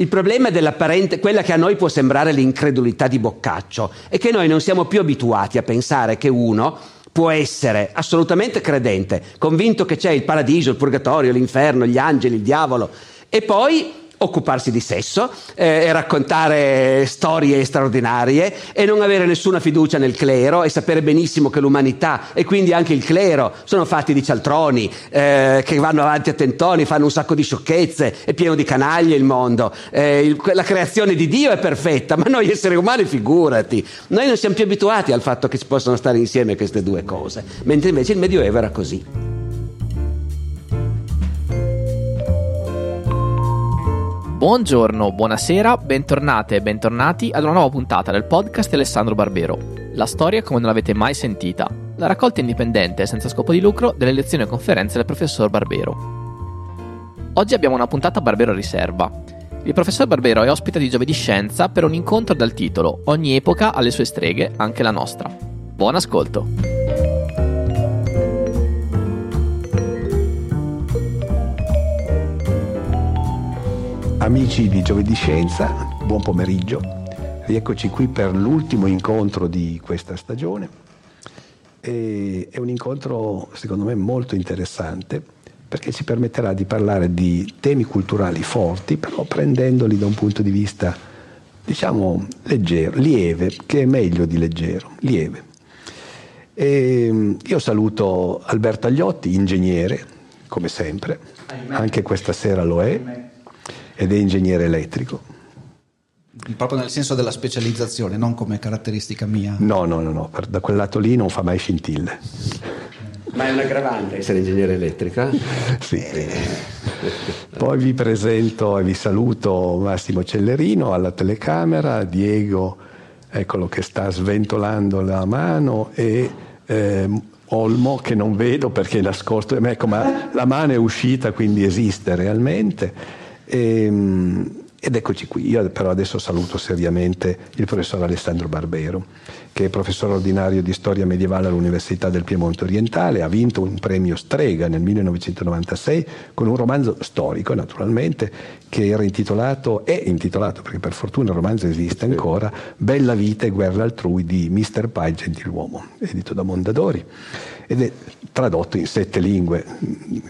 Il problema dell'apparente, quella che a noi può sembrare l'incredulità di Boccaccio, è che noi non siamo più abituati a pensare che uno può essere assolutamente credente, convinto che c'è il paradiso, il purgatorio, l'inferno, gli angeli, il diavolo, e poi occuparsi di sesso eh, raccontare storie straordinarie e non avere nessuna fiducia nel clero e sapere benissimo che l'umanità e quindi anche il clero sono fatti di cialtroni eh, che vanno avanti a tentoni, fanno un sacco di sciocchezze, è pieno di canaglie il mondo, eh, il, la creazione di Dio è perfetta, ma noi esseri umani figurati, noi non siamo più abituati al fatto che si possono stare insieme queste due cose, mentre invece il Medioevo era così. Buongiorno, buonasera, bentornate e bentornati ad una nuova puntata del podcast Alessandro Barbero. La storia come non l'avete mai sentita. La raccolta indipendente senza scopo di lucro delle lezioni e conferenze del professor Barbero. Oggi abbiamo una puntata Barbero riserva. Il professor Barbero è ospite di Giovedì Scienza per un incontro dal titolo Ogni epoca ha le sue streghe, anche la nostra. Buon ascolto! Amici di Giovedì Scienza, buon pomeriggio. Rieccoci qui per l'ultimo incontro di questa stagione. E è un incontro secondo me molto interessante perché ci permetterà di parlare di temi culturali forti, però prendendoli da un punto di vista, diciamo, leggero, lieve, che è meglio di leggero, lieve. E io saluto Alberto Agliotti, ingegnere, come sempre, anche questa sera lo è ed è ingegnere elettrico. Proprio nel senso della specializzazione, non come caratteristica mia. No, no, no, no. da quel lato lì non fa mai scintille. Ma è un aggravante essere ingegnere elettrica? sì. Poi vi presento e vi saluto Massimo Cellerino alla telecamera, Diego, eccolo che sta sventolando la mano e eh, Olmo che non vedo perché è nascosto, ecco, ma la mano è uscita quindi esiste realmente. E, ehm, ed eccoci qui, io però adesso saluto seriamente il professor Alessandro Barbero, che è professore ordinario di storia medievale all'Università del Piemonte Orientale, ha vinto un premio Strega nel 1996 con un romanzo storico naturalmente che era intitolato, è intitolato perché per fortuna il romanzo esiste ancora, Bella vita e guerra altrui di Mr. Pye Gentiluomo, edito da Mondadori ed è tradotto in sette lingue,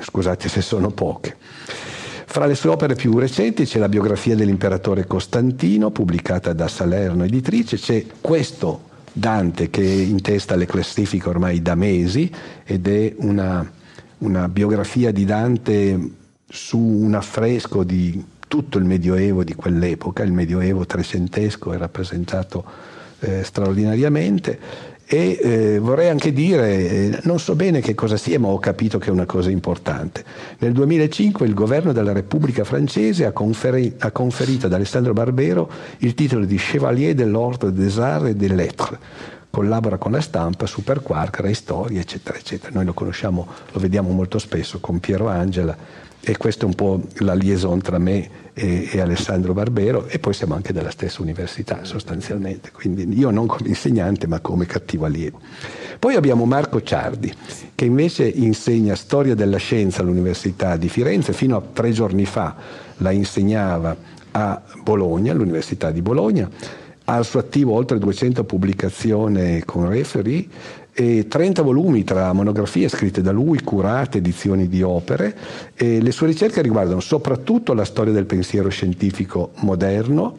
scusate se sono poche. Fra le sue opere più recenti c'è la biografia dell'imperatore Costantino, pubblicata da Salerno Editrice, c'è questo Dante che intesta le classifiche ormai da mesi ed è una, una biografia di Dante su un affresco di tutto il Medioevo di quell'epoca, il Medioevo trecentesco è rappresentato eh, straordinariamente e eh, vorrei anche dire, eh, non so bene che cosa sia, ma ho capito che è una cosa importante. Nel 2005 il governo della Repubblica francese ha, conferi- ha conferito ad Alessandro Barbero il titolo di Chevalier de l'Ordre des Arts et des Lettres collabora con la stampa, Super Quark, Rai Storia, eccetera, eccetera. Noi lo conosciamo, lo vediamo molto spesso con Piero Angela e questa è un po' la liaison tra me e, e, Alessandro Barbero e poi siamo anche della stessa università sostanzialmente, quindi io non come insegnante ma come cattivo allievo. Poi abbiamo Marco Ciardi che invece insegna storia della scienza all'Università di Firenze, fino a tre giorni fa la insegnava a Bologna, all'Università di Bologna, ha al suo attivo oltre 200 pubblicazioni con referee e 30 volumi tra monografie scritte da lui, curate, edizioni di opere. Le sue ricerche riguardano soprattutto la storia del pensiero scientifico moderno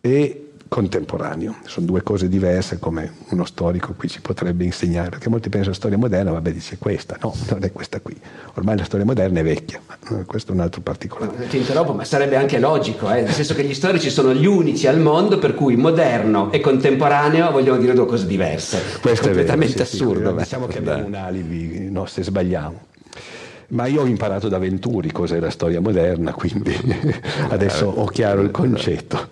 e contemporaneo. Sono due cose diverse come uno storico qui ci potrebbe insegnare, perché molti pensano storia moderna, vabbè dice questa, no, non è questa qui. Ormai la storia moderna è vecchia, eh, questo è un altro particolare. Ti interrompo, ma sarebbe anche logico, eh? nel senso che gli storici sono gli unici al mondo per cui moderno e contemporaneo vogliono dire due cose diverse. Questo è completamente vero, sì, assurdo. Sì, diciamo che abbiamo un alibi no, se sbagliamo. Ma io ho imparato da Venturi cos'è la storia moderna, quindi adesso ho chiaro il concetto.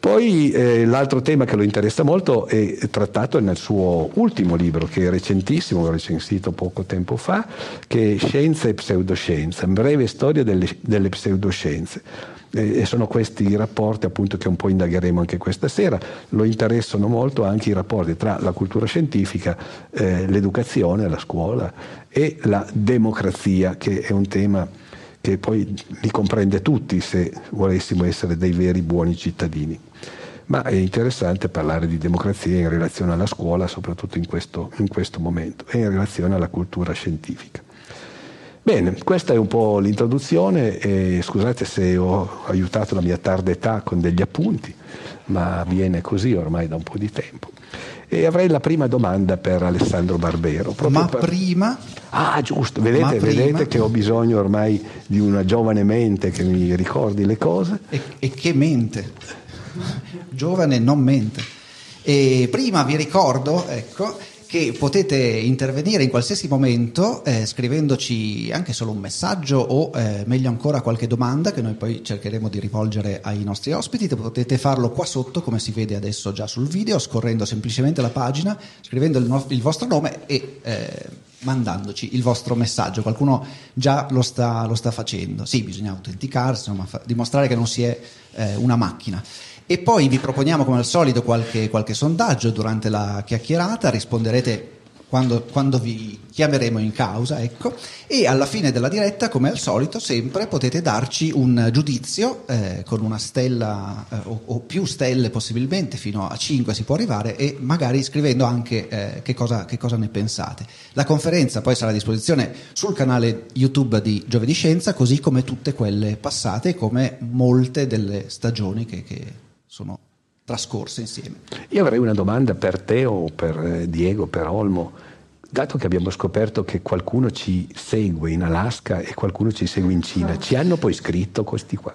Poi eh, l'altro tema che lo interessa molto è trattato nel suo ultimo libro, che è recentissimo, l'ho recensito poco tempo fa, che è Scienza e pseudoscienza, breve storia delle, delle pseudoscienze e sono questi i rapporti appunto che un po' indagheremo anche questa sera. Lo interessano molto anche i rapporti tra la cultura scientifica, eh, l'educazione, la scuola e la democrazia, che è un tema che poi li comprende tutti se volessimo essere dei veri buoni cittadini. Ma è interessante parlare di democrazia in relazione alla scuola, soprattutto in questo, in questo momento, e in relazione alla cultura scientifica. Bene, questa è un po' l'introduzione e scusate se ho aiutato la mia tarda età con degli appunti, ma avviene così ormai da un po' di tempo. E avrei la prima domanda per Alessandro Barbero. Ma per... prima... Ah, giusto, vedete, vedete, che ho bisogno ormai di una giovane mente che mi ricordi le cose. E, e che mente? Giovane non mente. E prima vi ricordo, ecco, che potete intervenire in qualsiasi momento eh, scrivendoci anche solo un messaggio o eh, meglio ancora qualche domanda che noi poi cercheremo di rivolgere ai nostri ospiti. Potete farlo qua sotto come si vede adesso già sul video, scorrendo semplicemente la pagina, scrivendo il, no- il vostro nome e eh, mandandoci il vostro messaggio. Qualcuno già lo sta, lo sta facendo. Sì, bisogna autenticarsi, fa- dimostrare che non si è eh, una macchina. E poi vi proponiamo come al solito qualche, qualche sondaggio durante la chiacchierata, risponderete quando, quando, vi chiameremo in causa, ecco, e alla fine della diretta, come al solito, sempre potete darci un giudizio eh, con una stella eh, o, o, più stelle possibilmente, fino a 5 si può arrivare, e magari scrivendo anche eh, che, cosa, che, cosa, ne pensate. La conferenza poi sarà a disposizione sul canale YouTube di Giovedì Scienza, così come tutte quelle passate, come molte delle stagioni che, che sono trascorse insieme. Io avrei una domanda per te o per eh, Diego, per Olmo. Dato che abbiamo scoperto che qualcuno ci segue in Alaska e qualcuno ci segue in Cina, ci hanno poi scritto questi qua?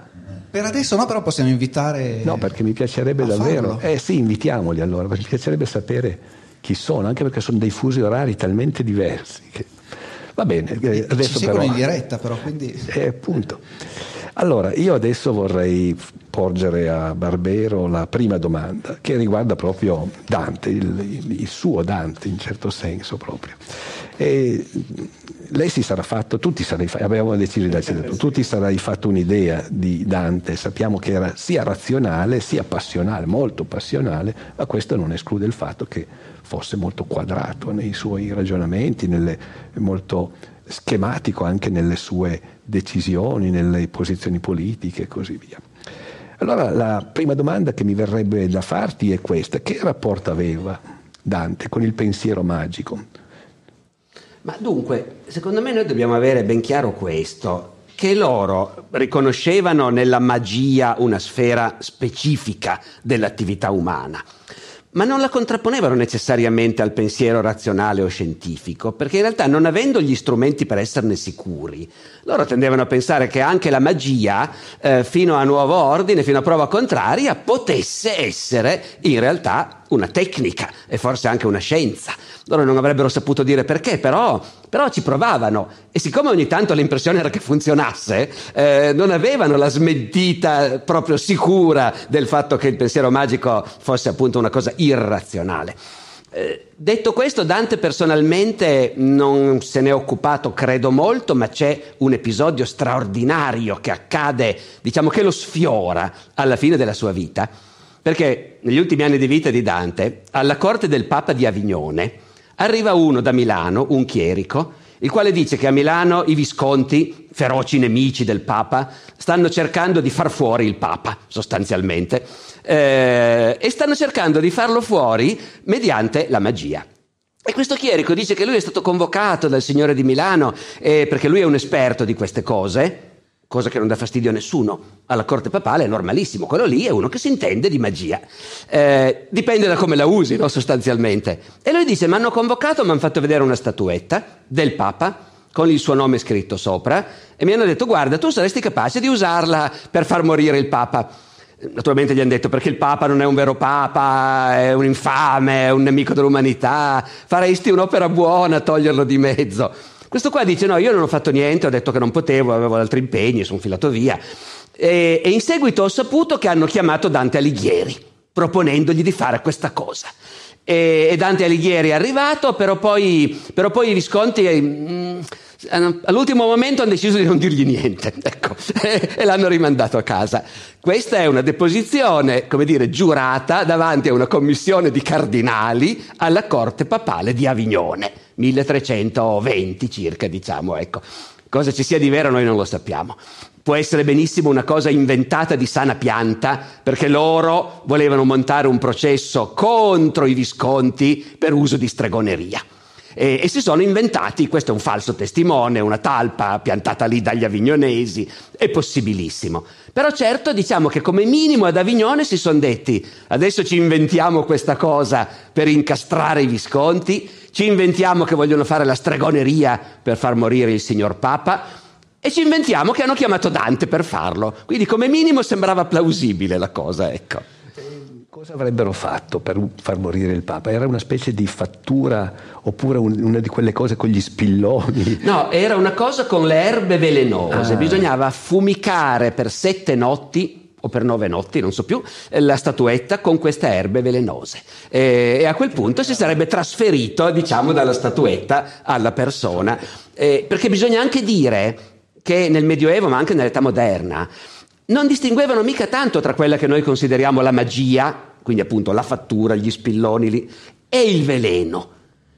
Per adesso no, però possiamo invitare. No, perché mi piacerebbe davvero. Farlo. Eh sì, invitiamoli allora, perché mi piacerebbe sapere chi sono, anche perché sono dei fusi orari talmente diversi. Che... Va bene, e, adesso ci però. in diretta, però, quindi. Eh, appunto. Allora, io adesso vorrei porgere a Barbero la prima domanda, che riguarda proprio Dante, il, il suo Dante in certo senso proprio. E lei si sarà fatto, tutti sarai, abbiamo deciso di detto, tutti sarai fatto un'idea di Dante, sappiamo che era sia razionale sia passionale, molto passionale, ma questo non esclude il fatto che fosse molto quadrato nei suoi ragionamenti, nelle, molto schematico anche nelle sue decisioni, nelle posizioni politiche e così via. Allora la prima domanda che mi verrebbe da farti è questa, che rapporto aveva Dante con il pensiero magico? Ma dunque, secondo me noi dobbiamo avere ben chiaro questo, che loro riconoscevano nella magia una sfera specifica dell'attività umana ma non la contrapponevano necessariamente al pensiero razionale o scientifico, perché in realtà non avendo gli strumenti per esserne sicuri, loro tendevano a pensare che anche la magia, eh, fino a nuovo ordine, fino a prova contraria, potesse essere in realtà una tecnica e forse anche una scienza. Loro non avrebbero saputo dire perché, però, però ci provavano e siccome ogni tanto l'impressione era che funzionasse, eh, non avevano la smentita proprio sicura del fatto che il pensiero magico fosse appunto una cosa irrazionale. Eh, detto questo, Dante personalmente non se ne è occupato, credo molto, ma c'è un episodio straordinario che accade, diciamo che lo sfiora alla fine della sua vita, perché negli ultimi anni di vita di Dante, alla corte del Papa di Avignone, Arriva uno da Milano, un chierico, il quale dice che a Milano i visconti, feroci nemici del Papa, stanno cercando di far fuori il Papa, sostanzialmente, eh, e stanno cercando di farlo fuori mediante la magia. E questo chierico dice che lui è stato convocato dal Signore di Milano eh, perché lui è un esperto di queste cose, cosa che non dà fastidio a nessuno. Alla corte papale è normalissimo, quello lì è uno che si intende di magia. Eh, dipende da come la usi, no, sostanzialmente. E lui dice, mi hanno convocato, mi hanno fatto vedere una statuetta del Papa con il suo nome scritto sopra e mi hanno detto, guarda, tu saresti capace di usarla per far morire il Papa. Naturalmente gli hanno detto perché il Papa non è un vero Papa, è un infame, è un nemico dell'umanità, faresti un'opera buona a toglierlo di mezzo. Questo qua dice: No, io non ho fatto niente, ho detto che non potevo, avevo altri impegni, sono filato via. E, e in seguito ho saputo che hanno chiamato Dante Alighieri, proponendogli di fare questa cosa. E, Dante Alighieri è arrivato, però poi, però poi i Visconti. All'ultimo momento hanno deciso di non dirgli niente, ecco, e l'hanno rimandato a casa. Questa è una deposizione, come dire, giurata davanti a una commissione di cardinali alla corte papale di Avignone. 1320 circa, diciamo, ecco. Cosa ci sia di vero noi non lo sappiamo. Può essere benissimo una cosa inventata di sana pianta, perché loro volevano montare un processo contro i Visconti per uso di stregoneria. E, e, si sono inventati, questo è un falso testimone, una talpa piantata lì dagli avignonesi, è possibilissimo. Però certo diciamo che come minimo ad Avignone si sono detti adesso ci inventiamo questa cosa per incastrare i Visconti, ci inventiamo che vogliono fare la stregoneria per far morire il signor Papa e ci inventiamo che hanno chiamato Dante per farlo. Quindi come minimo sembrava plausibile la cosa, ecco. Cosa avrebbero fatto per far morire il Papa? Era una specie di fattura oppure un, una di quelle cose con gli spilloni? No, era una cosa con le erbe velenose. Ah. Bisognava affumicare per sette notti o per nove notti, non so più, la statuetta con queste erbe velenose. E, e a quel punto si sarebbe trasferito, diciamo, dalla statuetta alla persona. E, perché bisogna anche dire che nel Medioevo, ma anche nell'età moderna, non distinguevano mica tanto tra quella che noi consideriamo la magia, quindi appunto la fattura, gli spilloni lì, e il veleno.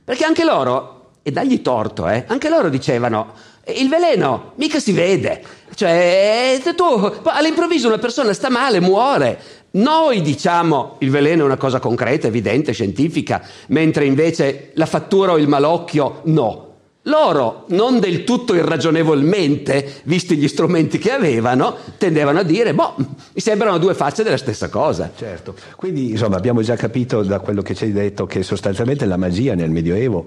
Perché anche loro, e dagli torto, eh, anche loro dicevano, il veleno mica si vede, cioè tu all'improvviso una persona sta male, muore. Noi diciamo il veleno è una cosa concreta, evidente, scientifica, mentre invece la fattura o il malocchio no. Loro, non del tutto irragionevolmente, visti gli strumenti che avevano, tendevano a dire, boh, mi sembrano due facce della stessa cosa. Certo, quindi insomma abbiamo già capito da quello che ci hai detto che sostanzialmente la magia nel Medioevo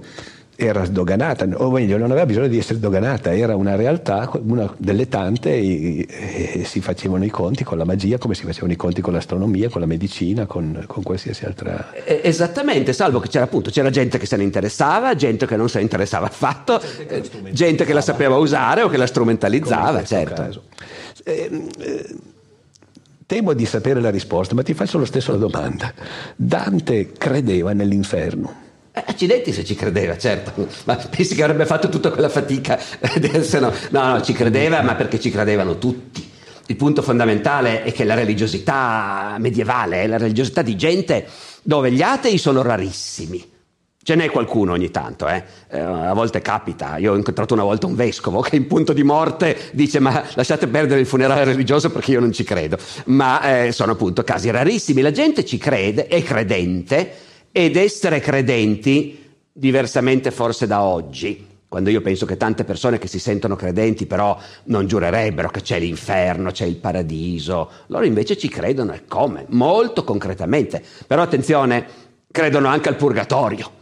era sdoganata, o meglio, non aveva bisogno di essere sdoganata, era una realtà, una delle tante, e, e, si facevano i conti con la magia come si facevano i conti con l'astronomia, con la medicina, con, con qualsiasi altra. Esattamente, salvo che c'era appunto, c'era gente che se ne interessava, gente che non se ne interessava affatto, gente che, gente che la sapeva usare o che la strumentalizzava, certo. Eh, eh, temo di sapere la risposta, ma ti faccio lo stesso la domanda. Dante credeva nell'inferno. Eh, accidenti se ci credeva, certo, ma pensi che avrebbe fatto tutta quella fatica? no, no, no, ci credeva, ma perché ci credevano tutti. Il punto fondamentale è che la religiosità medievale è la religiosità di gente dove gli atei sono rarissimi. Ce n'è qualcuno ogni tanto, eh? Eh, a volte capita. Io ho incontrato una volta un vescovo che in punto di morte dice: Ma lasciate perdere il funerale religioso perché io non ci credo. Ma eh, sono appunto casi rarissimi. La gente ci crede, è credente ed essere credenti, diversamente forse da oggi, quando io penso che tante persone che si sentono credenti però non giurerebbero che c'è l'inferno, c'è il paradiso, loro invece ci credono e come? Molto concretamente. Però attenzione, credono anche al purgatorio.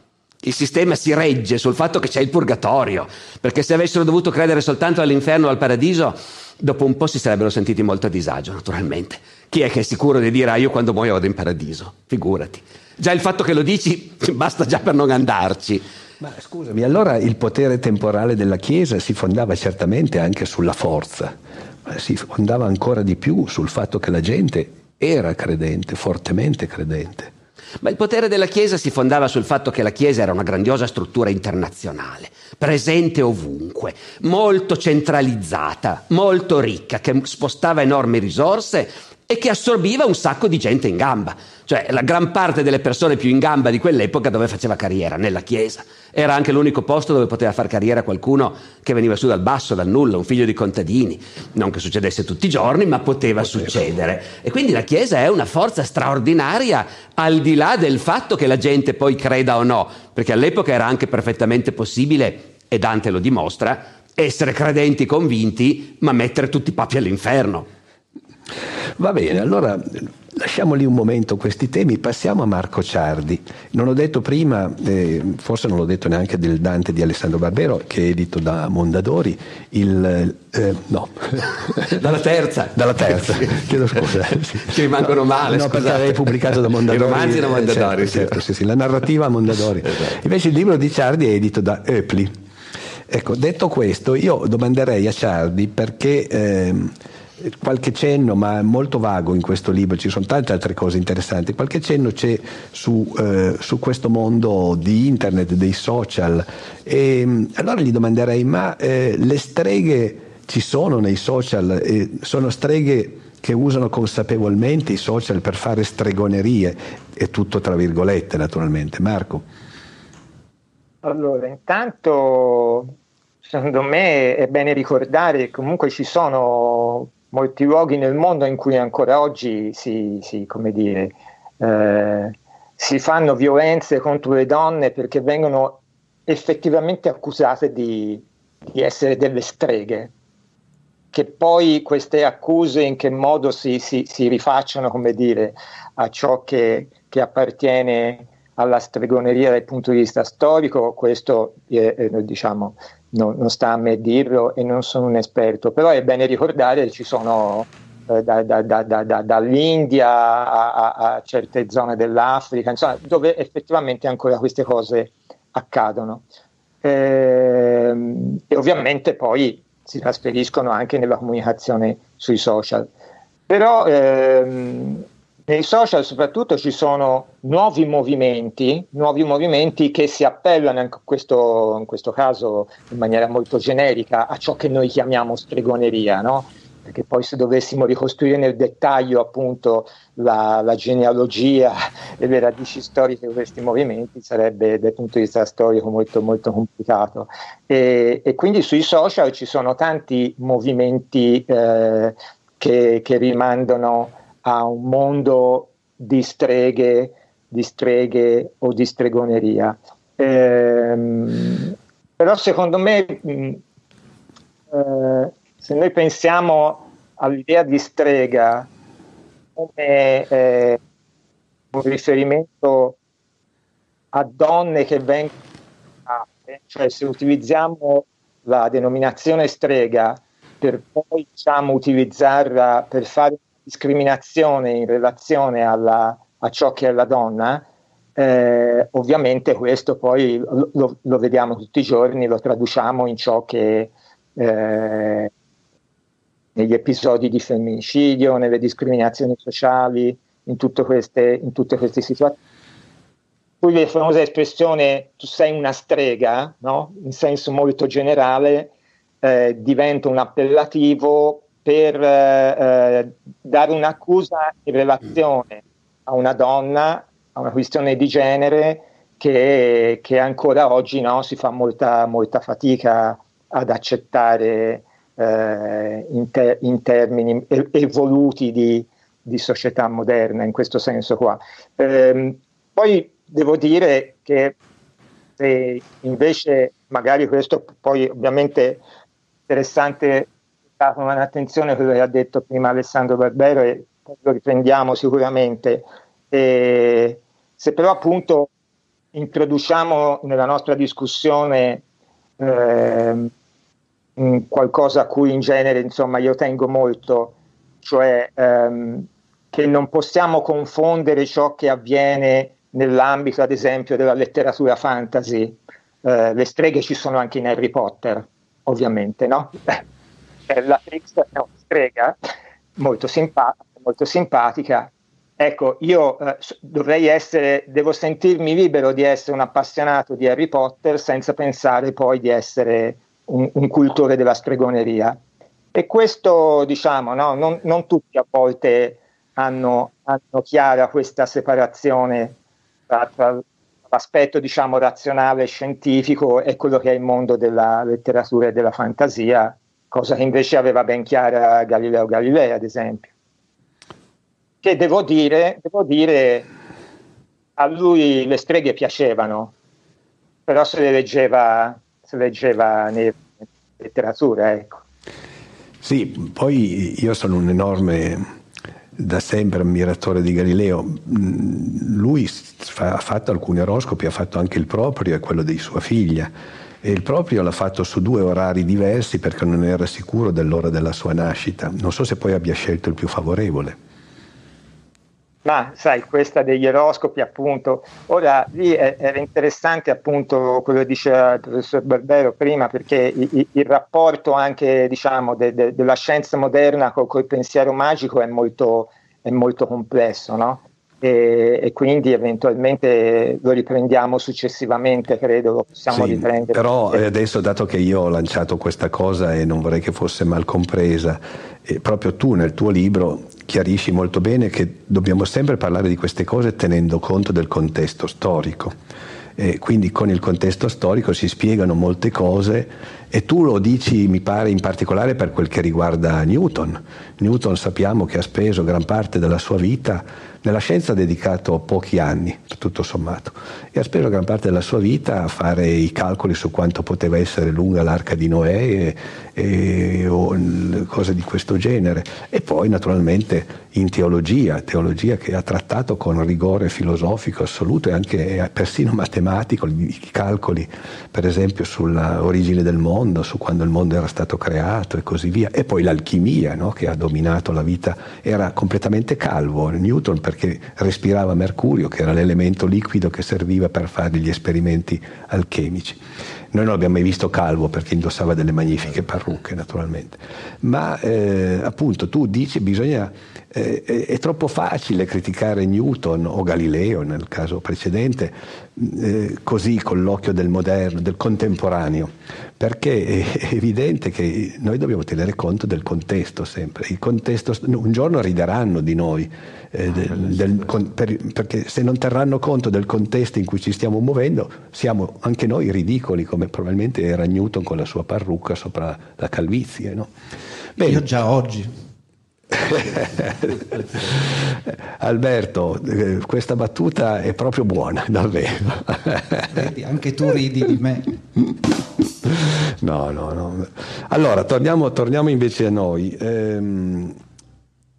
Il sistema si regge sul fatto che c'è il purgatorio, perché se avessero dovuto credere soltanto all'inferno o al paradiso, dopo un po' si sarebbero sentiti molto a disagio, naturalmente. Chi è che è sicuro di dire ah io quando muoio vado in paradiso? Figurati. Già il fatto che lo dici basta già per non andarci. Ma scusami, allora il potere temporale della Chiesa si fondava certamente anche sulla forza, ma si fondava ancora di più sul fatto che la gente era credente, fortemente credente. Ma il potere della Chiesa si fondava sul fatto che la Chiesa era una grandiosa struttura internazionale, presente ovunque, molto centralizzata, molto ricca, che spostava enormi risorse e che assorbiva un sacco di gente in gamba. Cioè la gran parte delle persone più in gamba di quell'epoca dove faceva carriera, nella Chiesa. Era anche l'unico posto dove poteva fare carriera qualcuno che veniva su dal basso, dal nulla, un figlio di contadini. Non che succedesse tutti i giorni, ma poteva, poteva. succedere. E quindi la Chiesa è una forza straordinaria, al di là del fatto che la gente poi creda o no, perché all'epoca era anche perfettamente possibile, e Dante lo dimostra, essere credenti convinti, ma mettere tutti i papi all'inferno. Va bene, allora lasciamo lì un momento questi temi, passiamo a Marco Ciardi. Non ho detto prima, eh, forse non l'ho detto neanche del Dante di Alessandro Barbero, che è edito da Mondadori, il... Eh, no. Dalla terza. Dalla terza, chiedo scusa. Sì. Che rimangono male, No, scusate. perché avevi pubblicato da Mondadori. I romanzi da Mondadori, eh, certo, certo, sì, sì, la narrativa a Mondadori. Esatto. Invece il libro di Ciardi è edito da Eupli. Ecco, detto questo, io domanderei a Ciardi perché... Ehm, qualche cenno, ma molto vago in questo libro, ci sono tante altre cose interessanti, qualche cenno c'è su, eh, su questo mondo di internet, dei social. E, mm, allora gli domanderei, ma eh, le streghe ci sono nei social? Eh, sono streghe che usano consapevolmente i social per fare stregonerie? È tutto tra virgolette naturalmente. Marco? Allora, intanto secondo me è bene ricordare che comunque ci sono molti luoghi nel mondo in cui ancora oggi si, si, dire, eh, si fanno violenze contro le donne perché vengono effettivamente accusate di, di essere delle streghe che poi queste accuse in che modo si, si, si rifacciano, dire, a ciò che, che, appartiene alla stregoneria dal punto di vista storico, questo eh, diciamo, no, non sta a me dirlo e non sono un esperto, però è bene ricordare che ci sono eh, da, da, da, dall'India a, a, a, certe zone dell'Africa, insomma, dove effettivamente ancora queste cose accadono. Eh, e ovviamente poi si trasferiscono anche nella comunicazione sui social. Però ehm, nei social soprattutto ci sono nuovi movimenti, nuovi movimenti che si appellano in questo, in questo caso in maniera molto generica a ciò che noi chiamiamo stregoneria, no? perché poi se dovessimo ricostruire nel dettaglio appunto la, la, genealogia e le radici storiche di questi movimenti sarebbe dal punto di vista storico molto, molto complicato. E, e quindi sui social ci sono tanti movimenti eh, che, che rimandano a un mondo di streghe, di streghe o di stregoneria. Ehm, però secondo me mh, eh, se noi pensiamo all'idea di strega come eh, un riferimento a donne che vengono cioè se utilizziamo la denominazione strega per poi diciamo, utilizzarla per fare discriminazione in relazione alla, a ciò che è la donna, eh, ovviamente questo poi lo, lo, vediamo tutti i giorni, lo traduciamo in ciò che eh, negli episodi di femminicidio, nelle discriminazioni sociali, in tutte queste, in tutte queste situazioni. Poi la famosa espressione tu sei una strega, no? in senso molto generale, eh, diventa un appellativo per eh, dare un'accusa in relazione a una donna, a una questione di genere che, che ancora oggi no, si fa molta, molta fatica ad accettare eh, in, te- in, termini evoluti di, di, società moderna, in questo senso qua. Eh, poi devo dire che se invece magari questo poi ovviamente interessante con attenzione quello che ha detto prima Alessandro Barbero e lo riprendiamo sicuramente. E se però appunto introduciamo nella nostra discussione eh, qualcosa a cui in genere insomma io tengo molto, cioè ehm, che non possiamo confondere ciò che avviene nell'ambito ad esempio della letteratura fantasy. Eh, le streghe ci sono anche in Harry Potter, ovviamente, no? La Trix è una strega molto, simpa- molto simpatica. Ecco, io eh, dovrei essere, devo sentirmi libero di essere un appassionato di Harry Potter senza pensare poi di essere un, un cultore della stregoneria. E questo, diciamo, no, non, non, tutti a volte hanno, hanno chiara questa separazione tra, tra l'aspetto, diciamo, razionale e scientifico e quello che è il mondo della letteratura e della fantasia, cosa che invece aveva ben chiara Galileo Galilei, ad esempio. Che devo dire, devo dire, a lui le streghe piacevano, però se le leggeva si leggeva nella letteratura. Ecco. Sì, poi io sono un enorme, da sempre ammiratore di Galileo. Lui ha fatto alcuni oroscopi, ha fatto anche il proprio e quello di sua figlia. E il proprio l'ha fatto su due orari diversi perché non era sicuro dell'ora della sua nascita. Non so se poi abbia scelto il più favorevole. Ma sai, questa degli oroscopi, appunto, ora lì era interessante appunto quello che diceva il professor Barbero prima, perché il, il rapporto anche diciamo, de, de, della scienza moderna col, col pensiero magico è molto, è molto complesso, no? E, e, quindi eventualmente lo riprendiamo successivamente, credo, lo possiamo sì, riprendere. Però adesso, dato che io ho lanciato questa cosa e non vorrei che fosse mal compresa, eh, proprio tu nel tuo libro chiarisci molto bene che dobbiamo sempre parlare di queste cose tenendo conto del contesto storico. E quindi con il contesto storico si spiegano molte cose E tu lo dici, mi pare, in particolare per quel che riguarda Newton. Newton sappiamo che ha speso gran parte della sua vita nella scienza ha dedicato pochi anni, tutto sommato, e ha speso gran parte della sua vita a fare i calcoli su quanto poteva essere lunga l'arca di Noè e, e, o cose di questo genere. E poi naturalmente in teologia, teologia che ha trattato con rigore filosofico assoluto e anche persino matematico, i calcoli per esempio sulla origine del mondo, su quando il mondo era stato creato e così via. E poi l'alchimia no, che ha dominato la vita, era completamente calvo Newton perché respirava mercurio, che era l'elemento liquido che serviva per fare gli esperimenti alchemici. Noi non l'abbiamo mai visto calvo perché indossava delle magnifiche parrucche, naturalmente. Ma eh, appunto tu dici bisogna eh, è troppo facile criticare Newton o Galileo nel caso precedente eh, così con l'occhio del moderno, del contemporaneo, perché è evidente che noi dobbiamo tenere conto del contesto sempre. Contesto, un giorno rideranno di noi, eh, del, del, per, perché se non terranno conto del contesto in cui ci stiamo muovendo, siamo anche noi ridicoli, come probabilmente era Newton con la sua parrucca sopra la calvizie. No? Bene. Io già oggi Alberto, eh, questa battuta è proprio buona, davvero. Vedi, anche tu ridi di me. No, no, no. Allora, torniamo, torniamo invece a noi. Ehm,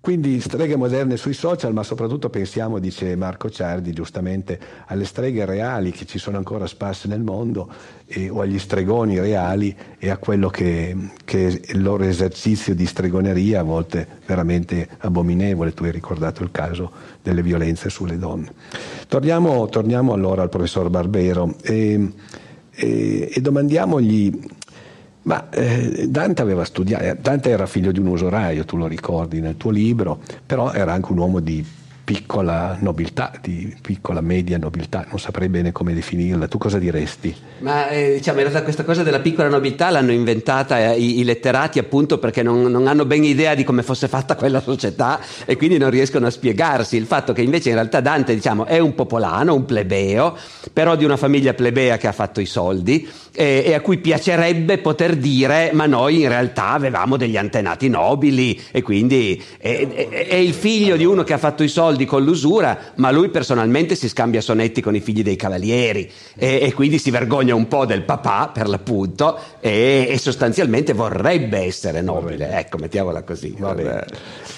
quindi streghe moderne sui social, ma soprattutto pensiamo, dice Marco Ciardi giustamente, alle streghe reali che ci sono ancora sparse nel mondo e, o agli stregoni reali e a quello che, che, è il loro esercizio di stregoneria, a volte veramente abominevole. Tu hai ricordato il caso delle violenze sulle donne. Torniamo, torniamo allora al professor Barbero e, e, e domandiamogli ma eh, Dante aveva studiato, eh, Dante era figlio di un usuraio, tu lo ricordi nel tuo libro, però era anche un uomo di piccola nobiltà, di piccola media nobiltà, non saprei bene come definirla. Tu cosa diresti? Ma eh, diciamo, in realtà questa cosa della piccola nobiltà l'hanno inventata eh, i, i, letterati appunto perché non, non, hanno ben idea di come fosse fatta quella società e quindi non riescono a spiegarsi il fatto che invece in realtà Dante diciamo, è un popolano, un plebeo, però di una famiglia plebea che ha fatto i soldi e, e a cui piacerebbe poter dire ma noi in realtà avevamo degli antenati nobili e quindi è, è, è il figlio di uno che ha fatto i soldi soldi con l'usura, ma lui personalmente si scambia sonetti con i figli dei cavalieri e, e quindi si vergogna un po' del papà, per l'appunto, e, e sostanzialmente vorrebbe essere nobile. Ecco, mettiamola così.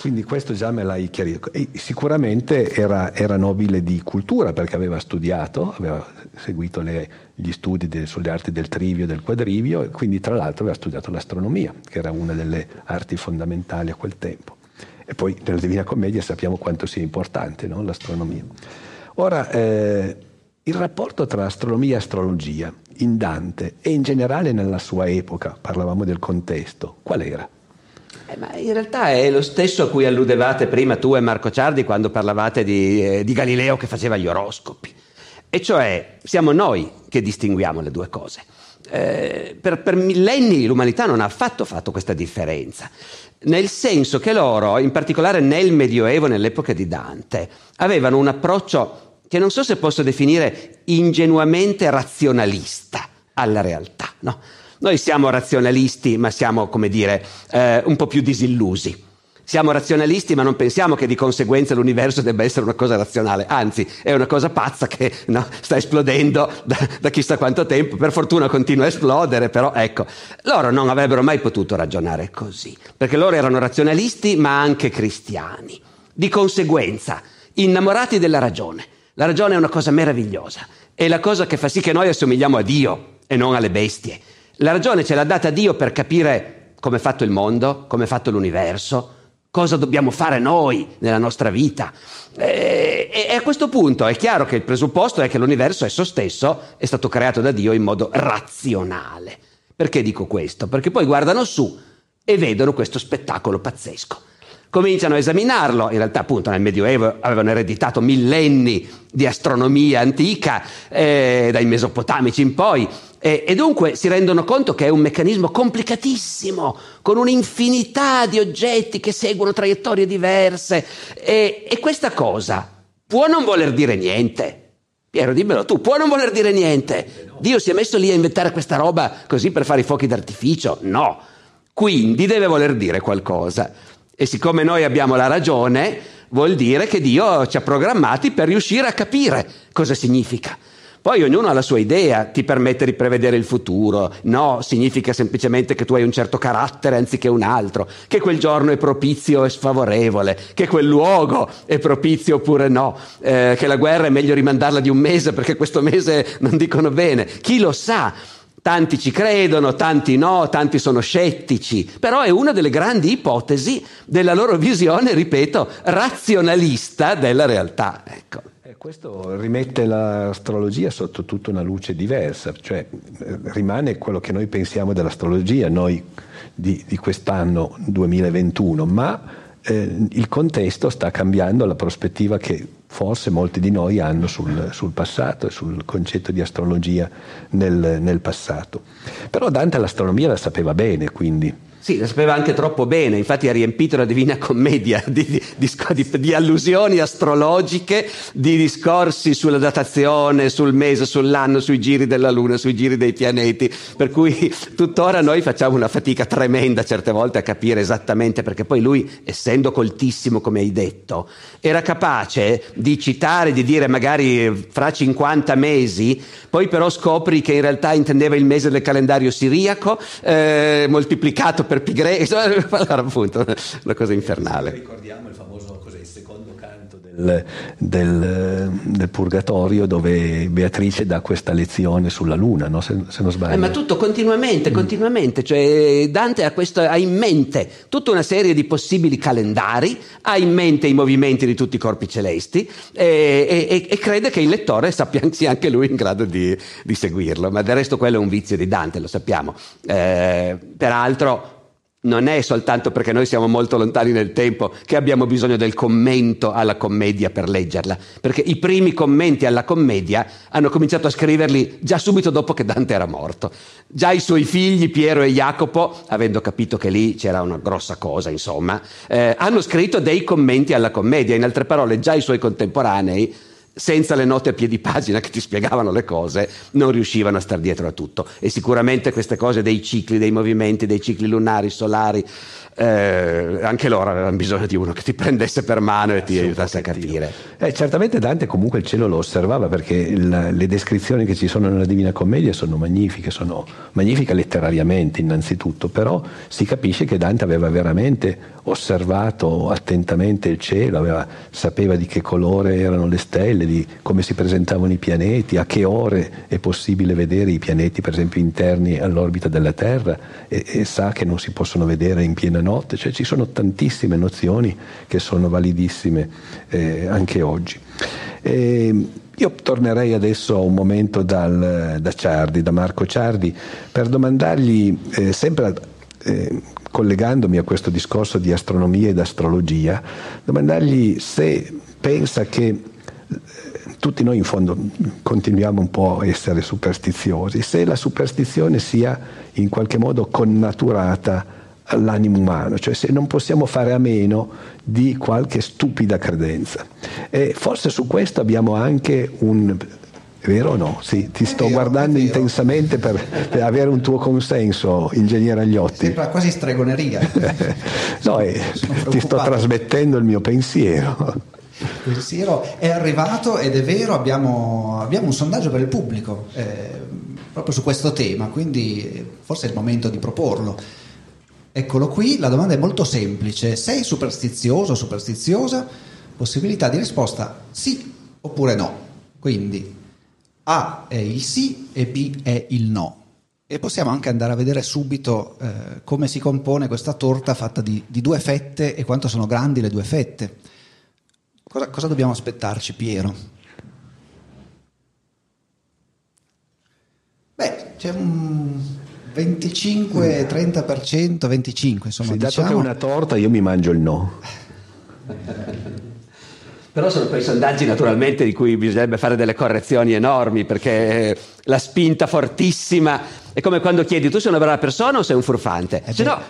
Quindi questo già me l'hai chiarito. E sicuramente era, era, nobile di cultura perché aveva studiato, aveva seguito le, gli studi de, sulle arti del trivio e del quadrivio e quindi tra l'altro aveva studiato l'astronomia, che era una delle arti fondamentali a quel tempo. E poi nella Divina Commedia sappiamo quanto sia importante no? l'astronomia. Ora, eh, il rapporto tra astronomia e astrologia in Dante e in generale nella sua epoca, parlavamo del contesto, qual era? Eh, in realtà è lo stesso a cui alludevate prima tu e Marco Ciardi quando parlavate di, eh, di Galileo che faceva gli oroscopi. E cioè siamo noi che distinguiamo le due cose. Eh, per, per, millenni l'umanità non ha affatto fatto questa differenza nel senso che loro, in particolare nel Medioevo, nell'epoca di Dante, avevano un approccio che non so se posso definire ingenuamente razionalista alla realtà. No? Noi siamo razionalisti, ma siamo, come dire, eh, un po' più disillusi. Siamo razionalisti, ma non pensiamo che di conseguenza l'universo debba essere una cosa razionale, anzi è una cosa pazza che no, sta esplodendo da, da, chissà quanto tempo, per fortuna continua a esplodere, però ecco, loro non avrebbero mai potuto ragionare così, perché loro erano razionalisti ma anche cristiani. Di conseguenza, innamorati della ragione. La ragione è una cosa meravigliosa, è la cosa che fa sì che noi assomigliamo a Dio e non alle bestie. La ragione ce l'ha data Dio per capire come è fatto il mondo, come è fatto l'universo, cosa dobbiamo fare noi nella nostra vita. E, e, a questo punto è chiaro che il presupposto è che l'universo esso stesso è stato creato da Dio in modo razionale. Perché dico questo? Perché poi guardano su e vedono questo spettacolo pazzesco. Cominciano a esaminarlo, in realtà appunto nel Medioevo avevano ereditato millenni di astronomia antica, eh, dai mesopotamici in poi, e, e, dunque si rendono conto che è un meccanismo complicatissimo, con un'infinità di oggetti che seguono traiettorie diverse. E, e questa cosa può non voler dire niente. Piero, dimmelo tu, può non voler dire niente. Dio si è messo lì a inventare questa roba così per fare i fuochi d'artificio? No. Quindi deve voler dire qualcosa. E siccome noi abbiamo la ragione, vuol dire che Dio ci ha programmati per riuscire a capire cosa significa. Poi ognuno ha la sua idea, ti permette di prevedere il futuro, no, significa semplicemente che tu hai un certo carattere anziché un altro, che quel giorno è propizio e sfavorevole, che quel luogo è propizio oppure no, eh, che la guerra è meglio rimandarla di un mese perché questo mese non dicono bene, chi lo sa? Tanti ci credono, tanti no, tanti sono scettici, però è una delle grandi ipotesi della loro visione, ripeto, razionalista della realtà. Ecco. Questo rimette l'astrologia sotto tutta una luce diversa, cioè eh, rimane quello che noi pensiamo dell'astrologia, noi di, di quest'anno 2021, ma eh, il contesto sta cambiando la prospettiva che forse molti di noi hanno sul, sul passato e sul concetto di astrologia nel, nel passato. Però Dante l'astronomia la sapeva bene, quindi sì, la sapeva anche troppo bene, infatti ha riempito la Divina Commedia di, di, di, di, allusioni astrologiche, di discorsi sulla datazione, sul mese, sull'anno, sui giri della Luna, sui giri dei pianeti, per cui tuttora noi facciamo una fatica tremenda certe volte a capire esattamente, perché poi lui, essendo coltissimo come hai detto, era capace di citare, di dire magari fra 50 mesi, poi però scopri che in realtà intendeva il mese del calendario siriaco, eh, moltiplicato per pi greco, allora appunto una cosa infernale. Ricordiamo il famoso cos'è, il secondo canto del, del, del, Purgatorio dove Beatrice dà questa lezione sulla Luna, no? se, se, non sbaglio. Eh, ma tutto continuamente, continuamente, cioè Dante ha, questo, ha, in mente tutta una serie di possibili calendari, ha in mente i movimenti di tutti i corpi celesti e, e, e crede che il lettore sappia, sia anche lui in grado di, di, seguirlo, ma del resto quello è un vizio di Dante, lo sappiamo. Eh, peraltro non è soltanto perché noi siamo molto lontani nel tempo che abbiamo bisogno del commento alla commedia per leggerla, perché i primi commenti alla commedia hanno cominciato a scriverli già subito dopo che Dante era morto. Già i suoi figli Piero e Jacopo, avendo capito che lì c'era una grossa cosa, insomma, eh, hanno scritto dei commenti alla commedia, in altre parole già i suoi contemporanei senza le note a piedi pagina che ti spiegavano le cose, non riuscivano a stare dietro a tutto. E sicuramente queste cose dei cicli, dei movimenti, dei cicli lunari, solari, eh, anche loro avevano bisogno di uno che ti prendesse per mano e ti sì, aiutasse a capire. Eh, certamente Dante comunque il cielo lo osservava perché il, le descrizioni che ci sono nella Divina Commedia sono magnifiche, sono magnifiche letterariamente innanzitutto, però si capisce che Dante aveva veramente osservato attentamente il cielo, aveva, sapeva di che colore erano le stelle, di come si presentavano i pianeti, a che ore è possibile vedere i pianeti per esempio interni all'orbita della Terra e, e sa che non si possono vedere in piena notte notte, cioè ci sono tantissime nozioni che sono validissime eh, anche oggi. E io tornerei adesso a un momento dal, da Ciardi, da Marco Ciardi, per domandargli, eh, sempre eh, collegandomi a questo discorso di astronomia ed astrologia, domandargli se pensa che eh, tutti noi in fondo continuiamo un po' a essere superstiziosi, se la superstizione sia in qualche modo connaturata all'animo umano, cioè se non possiamo fare a meno di qualche stupida credenza. E forse su questo abbiamo anche un... È vero o no? Sì, ti sto vero, guardando intensamente per, per, avere un tuo consenso, ingegnere Agliotti. Sembra quasi stregoneria. no, eh, ti sto trasmettendo il mio pensiero. Il pensiero è arrivato ed è vero, abbiamo, abbiamo un sondaggio per il pubblico eh, proprio su questo tema, quindi forse è il momento di proporlo. Eccolo qui, la domanda è molto semplice. Sei superstizioso o superstiziosa? Possibilità di risposta sì oppure no. Quindi A è il sì e B è il no. E possiamo anche andare a vedere subito eh, come si compone questa torta fatta di, di, due fette e quanto sono grandi le due fette. Cosa, cosa dobbiamo aspettarci, Piero? Beh, c'è un 25, 30%, 25 insomma. Sì, dato diciamo. che è una torta io mi mangio il no. Però sono quei sondaggi naturalmente di cui bisognerebbe fare delle correzioni enormi perché la spinta fortissima è come quando chiedi tu sei una brava persona o sei un furfante? Eh Se no,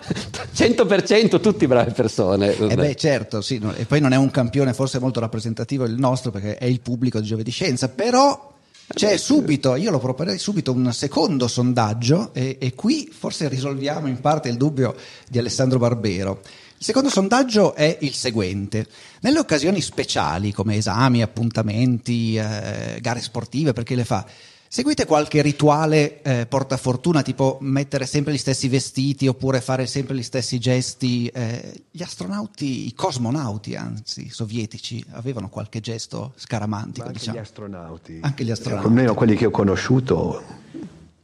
100% tutti brave persone. Eh beh certo, sì, no, e poi non è un campione forse molto rappresentativo il nostro perché è il pubblico di Giove di Scienza, però C'è subito, io lo proporrei subito, un secondo sondaggio e, e, qui forse risolviamo in parte il dubbio di Alessandro Barbero. Il secondo sondaggio è il seguente. Nelle occasioni speciali come esami, appuntamenti, eh, gare sportive, per chi le fa, Seguite qualche rituale eh, portafortuna, tipo mettere sempre gli stessi vestiti oppure fare sempre gli stessi gesti? Eh, gli astronauti, i cosmonauti, anzi, sovietici, avevano qualche gesto scaramantico. anche diciamo. gli astronauti. Anche gli astronauti. Almeno quelli che ho conosciuto,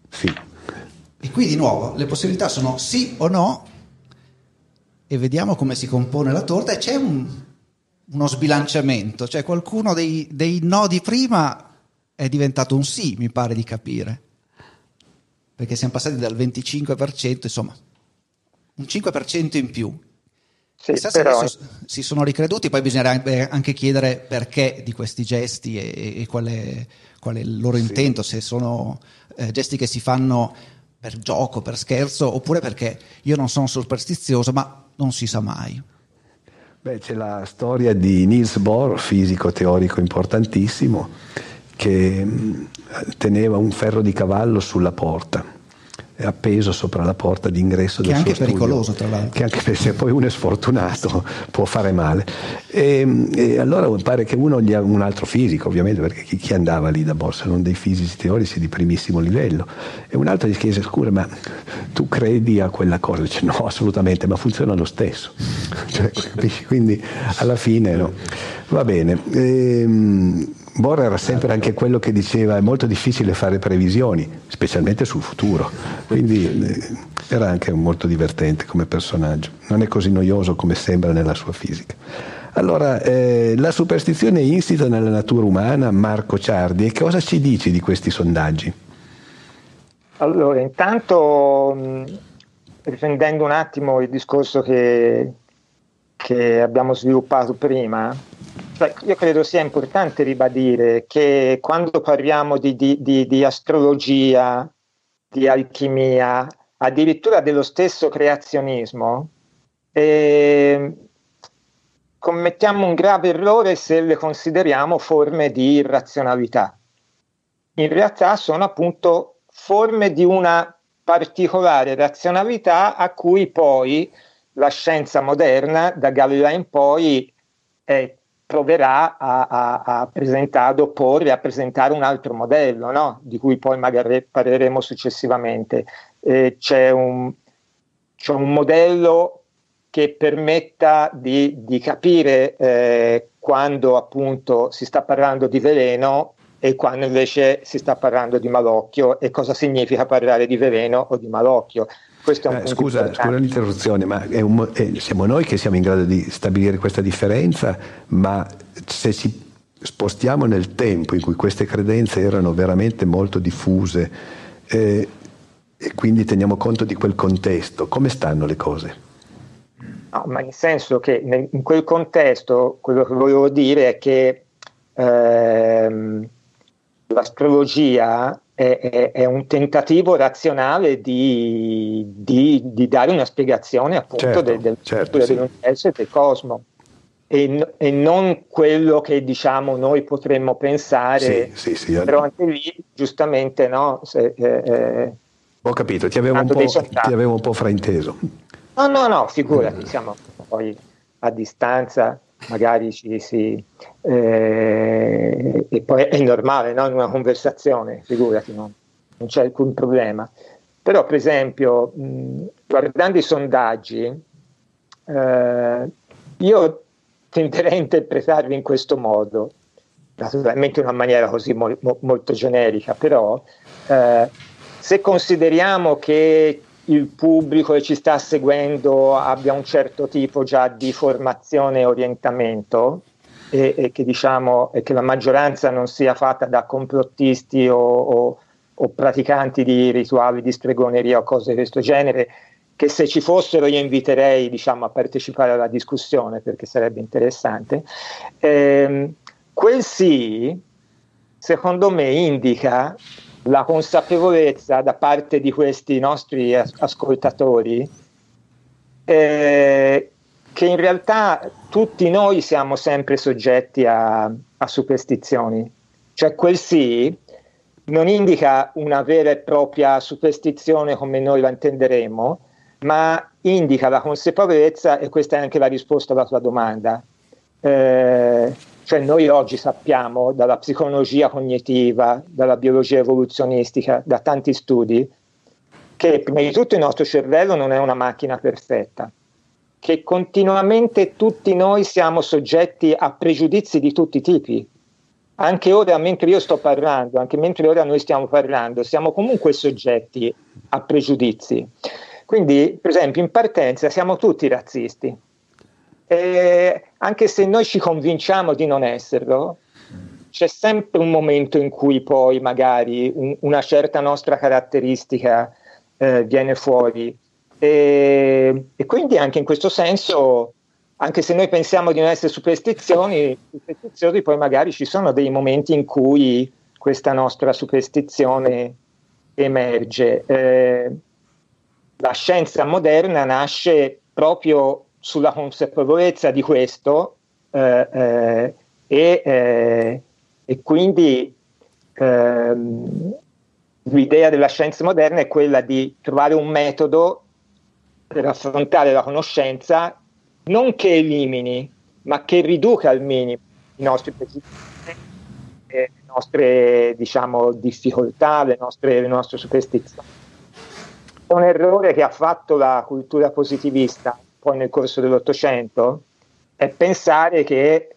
sì. E qui di nuovo le possibilità sono sì o no e vediamo come si compone la torta e c'è un, uno sbilanciamento, cioè qualcuno dei, dei no di prima è diventato un sì, mi pare di capire. Perché siamo passati dal 25%, insomma, un 5% in più. Sì, Chissà però... adesso si sono ricreduti, poi bisognerebbe anche chiedere perché di questi gesti e, e qual, è, qual, è, il loro intento, se sono eh, gesti che si fanno per gioco, per scherzo, oppure perché io non sono superstizioso, ma non si sa mai. Beh, c'è la storia di Niels Bohr, fisico teorico importantissimo, che mm, teneva un ferro di cavallo sulla porta appeso sopra la porta d'ingresso che del è anche suo pericoloso studio, tra l'altro. che anche se poi uno è sfortunato può fare male. E, e allora pare che uno gli ha un altro fisico ovviamente perché chi, chi andava lì da Boss? Non dei fisici teorici di primissimo livello. E un altro gli chiese scusa ma tu credi a quella cosa? Dice no assolutamente ma funziona lo stesso. Cioè, quindi alla fine no. Va bene. Ehm, Bohr era sempre anche quello che diceva è molto difficile fare previsioni, specialmente sul futuro, quindi eh, era anche molto divertente come personaggio, non è così noioso come sembra nella sua fisica. Allora, eh, la superstizione è insita nella natura umana, Marco Ciardi, e cosa ci dici di questi sondaggi? Allora, intanto riprendendo un attimo il discorso che, che abbiamo sviluppato prima, io credo sia importante ribadire che quando parliamo di, di, di, di astrologia, di alchimia, addirittura dello stesso creazionismo, eh, commettiamo un grave errore se le consideriamo forme di irrazionalità. In realtà sono appunto forme di una particolare razionalità a cui poi la scienza moderna, da Galileo in poi, è proverà a, a, a, presentare, ad opporre, a presentare un altro modello, no? di cui poi magari parleremo successivamente. Eh, c'è, un, c'è, un, modello che permetta di, di capire eh, quando appunto si sta parlando di veleno e quando invece si sta parlando di malocchio e cosa significa parlare di veleno o di malocchio. Eh, scusa, scusa l'interruzione, ma un, è, siamo noi che siamo in grado di stabilire questa differenza, ma se ci spostiamo nel tempo in cui queste credenze erano veramente molto diffuse eh, e quindi teniamo conto di quel contesto, come stanno le cose? No, ma in senso che nel, in quel contesto quello che volevo dire è che ehm, l'astrologia è, è, un tentativo razionale di, di, di, dare una spiegazione appunto certo, del, del certo, sì. dell'universo e del cosmo. E, e, non quello che diciamo noi potremmo pensare, sì, sì, però anche lì giustamente no. Se, eh, eh Ho capito, ti avevo, ti avevo, un po', frainteso. No, no, no, figurati, siamo poi a distanza magari ci si... Eh, e poi è normale, no? in una conversazione, figurati, no? non c'è alcun problema. Però, per esempio, mh, guardando i sondaggi, eh, io tenderei a interpretarli in questo modo, naturalmente in una maniera così mo- mo- molto generica, però eh, se consideriamo che il pubblico che ci sta seguendo abbia un certo tipo già di formazione e orientamento e, e che, diciamo, e che la maggioranza non sia fatta da complottisti o, o, o praticanti di rituali di stregoneria o cose di questo genere, che se ci fossero io inviterei diciamo, a partecipare alla discussione perché sarebbe interessante. Eh, quel sì, secondo me, indica la consapevolezza da parte di questi nostri ascoltatori eh, che in realtà tutti noi siamo sempre soggetti a, a superstizioni. Cioè quel sì non indica una vera e propria superstizione come noi la intenderemo, ma indica la consapevolezza, e questa è anche la risposta alla tua domanda. Eh, cioè noi oggi sappiamo dalla psicologia cognitiva, dalla biologia evoluzionistica, da tanti studi, che prima di tutto il nostro cervello non è una macchina perfetta, che continuamente tutti noi siamo soggetti a pregiudizi di tutti i tipi. Anche ora, mentre io sto parlando, anche mentre ora noi stiamo parlando, siamo comunque soggetti a pregiudizi. Quindi, per esempio, in partenza siamo tutti razzisti. E anche se noi ci convinciamo di non esserlo, c'è sempre un momento in cui poi magari un, una certa nostra caratteristica eh, viene fuori. E, e, quindi anche in questo senso, anche se noi pensiamo di non essere superstizioni, superstizioni, poi magari ci sono dei momenti in cui questa nostra superstizione emerge. Eh, la scienza moderna nasce proprio sulla consapevolezza di questo eh, eh, e, eh, e, quindi ehm, l'idea della scienza moderna è quella di trovare un metodo per affrontare la conoscenza non che elimini, ma che riduca al minimo i nostri pregiudizi, le nostre diciamo, difficoltà, le nostre, le nostre superstizioni. È un errore che ha fatto la cultura positivista poi nel corso dell'Ottocento è pensare che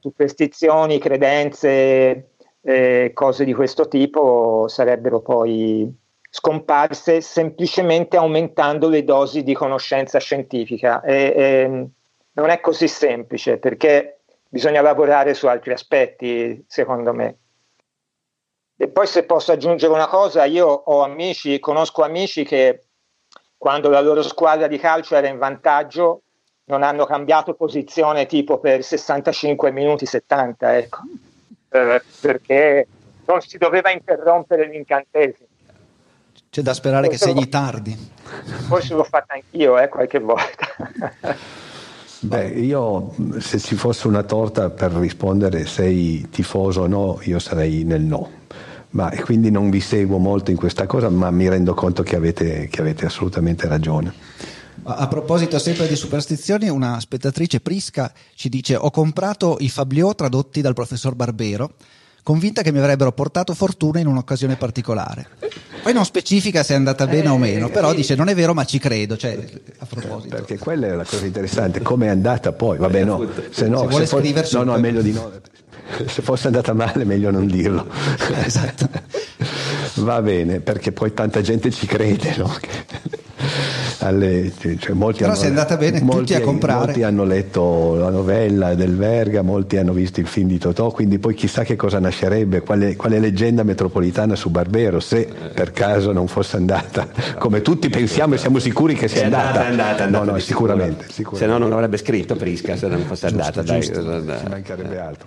superstizioni, credenze, eh, cose di questo tipo sarebbero poi scomparse semplicemente aumentando le dosi di conoscenza scientifica. E, e non è così semplice perché bisogna lavorare su altri aspetti, secondo me. E poi se posso aggiungere una cosa, io ho amici, conosco amici che quando la loro squadra di calcio era in vantaggio non hanno cambiato posizione tipo per 65 minuti 70, ecco, eh, perché non si doveva interrompere l'incantesimo. C'è da sperare forse che segni tardi. Forse l'ho fatta anch'io, eh, qualche volta. Beh, io se ci fosse una torta per rispondere sei tifoso o no, io sarei nel no ma quindi non vi seguo molto in questa cosa, ma mi rendo conto che avete, che avete assolutamente ragione. A proposito sempre di superstizioni, una spettatrice Prisca ci dice ho comprato i Fabliot tradotti dal professor Barbero, convinta che mi avrebbero portato fortuna in un'occasione particolare. Poi non specifica se è andata bene eh, o meno, però dice non è vero ma ci credo, cioè, a proposito. Perché quella è la cosa interessante, come è andata poi, vabbè no, se no, se, se for- no, no, è meglio di no se fosse andata male meglio non dirlo. esatto. Va bene, perché poi tanta gente ci crede, no? Alle, cioè, molti Però hanno, se è andata bene molti, tutti a comprare. Molti hanno letto la novella del Verga, molti hanno visto il film di Totò, quindi poi chissà che cosa nascerebbe, quale, quale leggenda metropolitana su Barbero, se per caso non fosse andata, come tutti pensiamo e siamo sicuri che sia andata. È andata, è andata, no, no, sicuramente, sicuramente, Se no non avrebbe scritto Prisca se non fosse giusto, andata. Giusto, dai, ci mancherebbe altro.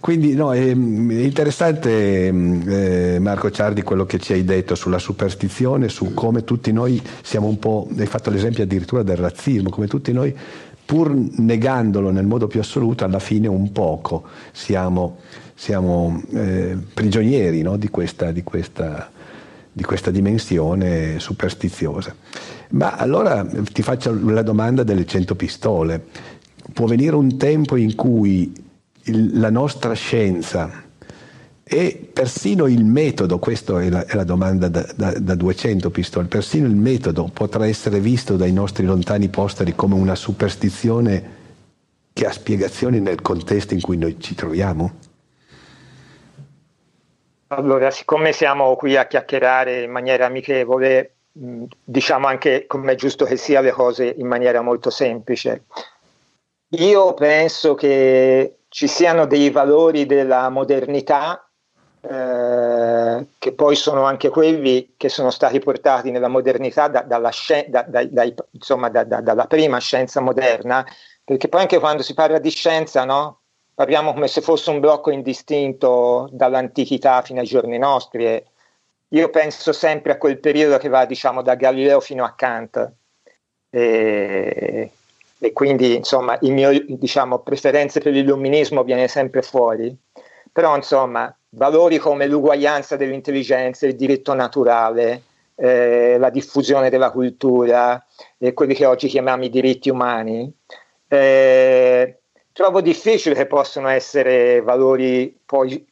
Quindi no, è, interessante eh, Marco Ciardi quello che ci hai detto sulla superstizione, su come tutti noi siamo un po', hai fatto l'esempio addirittura del razzismo, come tutti noi pur negandolo nel modo più assoluto, alla fine un poco siamo, siamo eh, prigionieri no, di, questa, di, questa, di questa dimensione superstiziosa. Ma allora ti faccio la domanda delle cento pistole. Può venire un tempo in cui il, la nostra scienza e persino il metodo, questa è la, è la domanda da, da, da, 200 pistole, persino il metodo potrà essere visto dai nostri lontani posteri come una superstizione che ha spiegazioni nel contesto in cui noi ci troviamo? Allora, siccome siamo qui a chiacchierare in maniera amichevole, diciamo anche come è giusto che sia le cose in maniera molto semplice. Io penso che ci siano dei valori della modernità eh, che poi sono anche quelli che sono stati portati nella modernità da, dalla, da, da, insomma, dalla prima scienza moderna, perché poi anche quando si parla di scienza, no? parliamo come se fosse un blocco indistinto dall'antichità fino ai giorni nostri. E io penso sempre a quel periodo che va diciamo, da Galileo fino a Kant. E, e quindi insomma il mio diciamo preferenze per l'illuminismo viene sempre fuori però insomma valori come l'uguaglianza dell'intelligenza, il diritto naturale, eh, la diffusione della cultura, eh, quelli che oggi chiamiamo i diritti umani, eh, trovo difficile che possano essere valori poi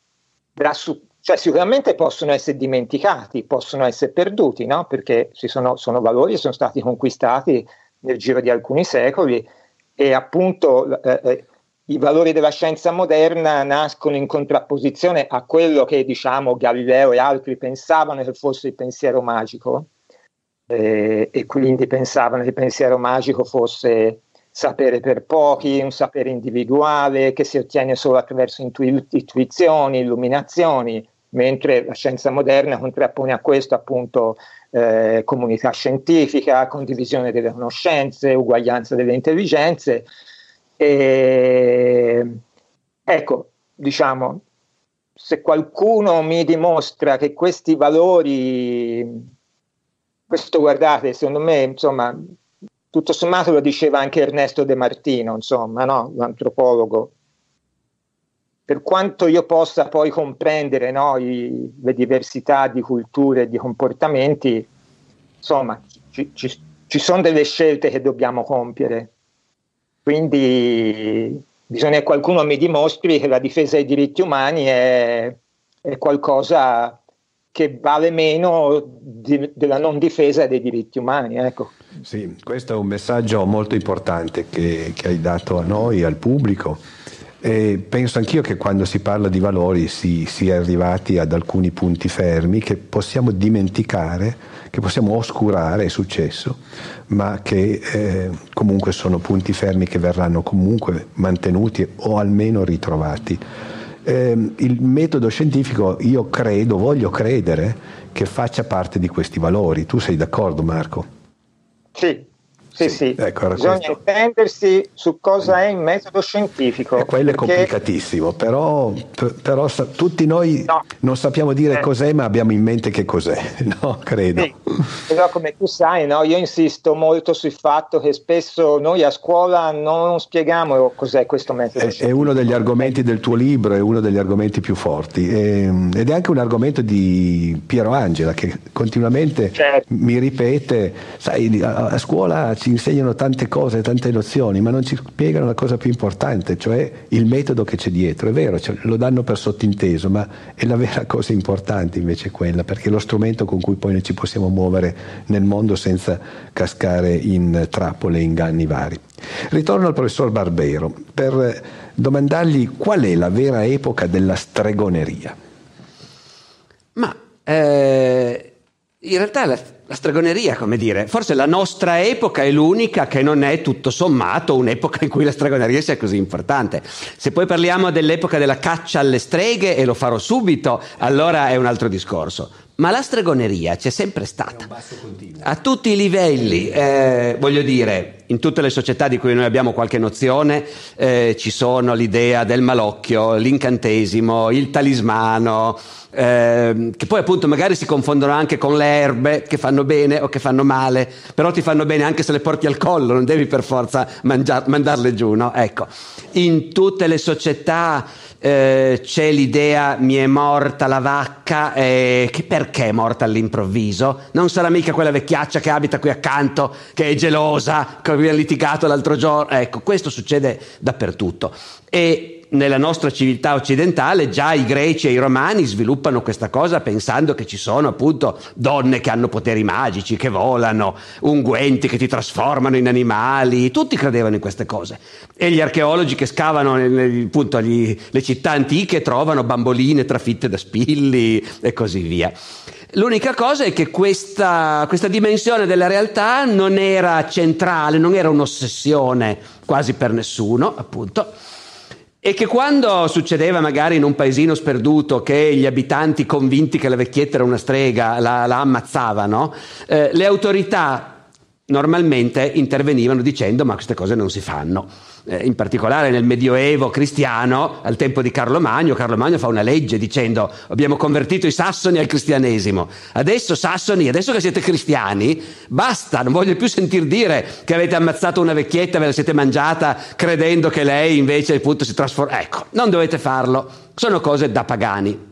da su- cioè sicuramente possono essere dimenticati, possono essere perduti, no? perché sono, sono, valori che sono stati conquistati nel giro di alcuni secoli e appunto eh, eh, i valori della scienza moderna nascono in contrapposizione a quello che diciamo Galileo e altri pensavano che fosse il pensiero magico. Eh, e quindi pensavano che il pensiero magico fosse sapere per pochi, un sapere individuale che si ottiene solo attraverso intu- intuizioni, illuminazioni, mentre la scienza moderna contrappone a questo appunto eh, comunità scientifica, condivisione delle conoscenze, uguaglianza delle intelligenze. E, ecco, diciamo, se qualcuno mi dimostra che questi valori, questo guardate, secondo me, insomma, tutto sommato lo diceva anche Ernesto De Martino, insomma, no? l'antropologo, per quanto io possa poi comprendere no, i, le diversità di culture e di comportamenti, insomma, ci, ci, ci, sono delle scelte che dobbiamo compiere. Quindi bisogna che qualcuno mi dimostri che la difesa dei diritti umani è, è qualcosa che vale meno di, della non difesa dei diritti umani. Ecco. Sì, questo è un messaggio molto importante che, che hai dato a noi, al pubblico e penso anch'io che quando si parla di valori si sia arrivati ad alcuni punti fermi che possiamo dimenticare, che possiamo oscurare, è successo, ma che eh, comunque sono punti fermi che verranno comunque mantenuti o almeno ritrovati. Eh, il metodo scientifico io credo, voglio credere che faccia parte di questi valori. Tu sei d'accordo Marco? Sì, sì, sì. Ecco, bisogna questo... intendersi su cosa è il metodo scientifico. E quello perché... è complicatissimo, però, però sa- tutti noi no. non sappiamo dire eh. cos'è, ma abbiamo in mente che cos'è, no? Credo. Sì. Però come tu sai, no? io insisto molto sul fatto che spesso noi a scuola non spieghiamo cos'è questo metodo è, scientifico. È uno degli argomenti del tuo libro, è uno degli argomenti più forti e, ehm, ed è anche un argomento di Piero Angela che continuamente certo. mi ripete, sai, a, a scuola ci ci insegnano tante cose, tante nozioni, ma non ci spiegano la cosa più importante, cioè il metodo che c'è dietro. È vero, cioè, lo danno per sottinteso, ma è la vera cosa importante invece quella, perché è lo strumento con cui poi noi ci possiamo muovere nel mondo senza cascare in trappole e inganni vari. Ritorno al professor Barbero per domandargli qual è la vera epoca della stregoneria. Ma eh, in realtà la la stregoneria, come dire, forse la nostra epoca è l'unica che non è tutto sommato un'epoca in cui la stregoneria sia così importante. Se poi parliamo dell'epoca della caccia alle streghe, e lo farò subito, allora è un altro discorso. Ma la stregoneria c'è sempre stata, a tutti i livelli, eh, voglio dire, in tutte le società di cui noi abbiamo qualche nozione eh, ci sono l'idea del malocchio, l'incantesimo, il talismano, eh, che poi appunto magari si confondono anche con le erbe che fanno bene o che fanno male, però ti fanno bene anche se le porti al collo, non devi per forza mangiar- mandarle giù, no? Ecco, in tutte le società eh, c'è l'idea mi è morta la vacca, eh, che perché è morta all'improvviso? Non sarà mica quella vecchiaccia che abita qui accanto, che è gelosa, che abbiamo litigato l'altro giorno. Ecco, questo succede dappertutto. E nella nostra civiltà occidentale già i greci e i romani sviluppano questa cosa pensando che ci sono appunto donne che hanno poteri magici, che volano, unguenti che ti trasformano in animali, tutti credevano in queste cose. E gli archeologi che scavano appunto gli, le città antiche trovano bamboline trafitte da spilli e così via. L'unica cosa è che questa, questa dimensione della realtà non era centrale, non era un'ossessione quasi per nessuno, appunto e che quando succedeva magari in un paesino sperduto che gli abitanti convinti che la vecchietta era una strega la, la ammazzavano, eh, le autorità normalmente intervenivano dicendo ma queste cose non si fanno eh, in particolare nel Medioevo cristiano, al tempo di Carlo Magno, Carlo Magno fa una legge dicendo abbiamo convertito i sassoni al cristianesimo, adesso sassoni, adesso che siete cristiani, basta, non voglio più sentir dire che avete ammazzato una vecchietta, ve la siete mangiata credendo che lei invece appunto si trasforma. Ecco, non dovete farlo, sono cose da pagani.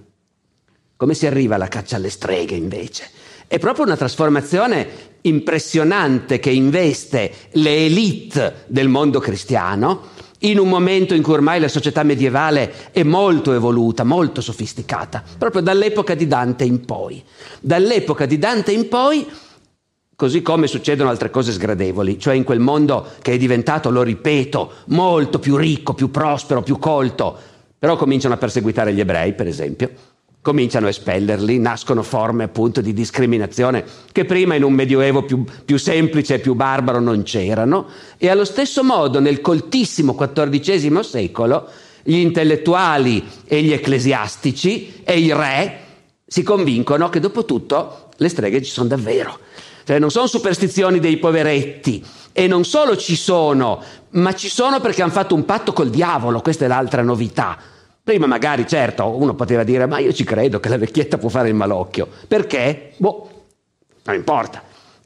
Come si arriva alla caccia alle streghe invece? È proprio una trasformazione impressionante che investe le elite del mondo cristiano in un momento in cui ormai la società medievale è molto evoluta, molto sofisticata, proprio dall'epoca di Dante in poi. Dall'epoca di Dante in poi, così come succedono altre cose sgradevoli, cioè in quel mondo che è diventato, lo ripeto, molto più ricco, più prospero, più colto, però cominciano a perseguitare gli ebrei, per esempio cominciano a espellerli, nascono forme appunto di discriminazione che prima in un medioevo più, più semplice e più barbaro non c'erano e allo stesso modo nel coltissimo XIV secolo gli intellettuali e gli ecclesiastici e i re si convincono che dopo tutto le streghe ci sono davvero. Cioè non sono superstizioni dei poveretti e non solo ci sono, ma ci sono perché hanno fatto un patto col diavolo, questa è l'altra novità. Prima magari, certo, uno poteva dire, ma io ci credo che la vecchietta può fare il malocchio. Perché? Boh, non importa.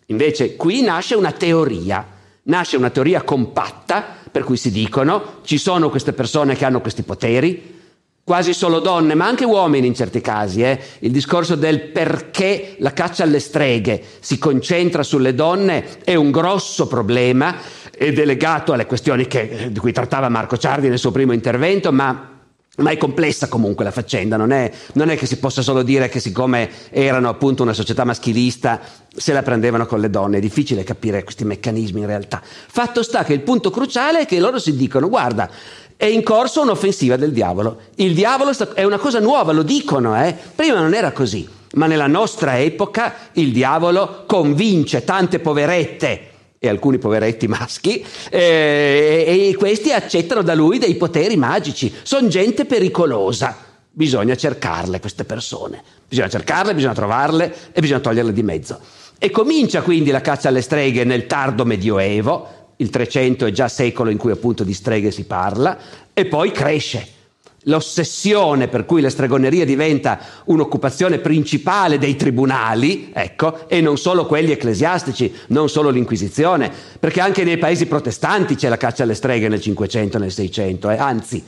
Invece qui nasce una teoria, nasce una teoria compatta per cui si dicono ci sono queste persone che hanno questi poteri, quasi solo donne, ma anche uomini in certi casi. Eh? Il discorso del perché la caccia alle streghe si concentra sulle donne è un grosso problema ed è legato alle questioni che, di cui trattava Marco Ciardi nel suo primo intervento, ma ma è complessa comunque la faccenda, non è, non è, che si possa solo dire che siccome erano appunto una società maschilista se la prendevano con le donne, è difficile capire questi meccanismi in realtà. Fatto sta che il punto cruciale è che loro si dicono guarda, è in corso un'offensiva del diavolo, il diavolo è una cosa nuova, lo dicono, eh? prima non era così, ma nella nostra epoca il diavolo convince tante poverette e alcuni poveretti maschi, eh, e questi accettano da lui dei poteri magici. Sono gente pericolosa. Bisogna cercarle queste persone. Bisogna cercarle, bisogna trovarle e bisogna toglierle di mezzo. E comincia quindi la caccia alle streghe nel tardo medioevo, il 300 è già secolo in cui appunto di streghe si parla, e poi cresce l'ossessione per cui la stregoneria diventa un'occupazione principale dei tribunali, ecco, e non solo quelli ecclesiastici, non solo l'Inquisizione, perché anche nei paesi protestanti c'è la caccia alle streghe nel 500 e nel 600, eh, anzi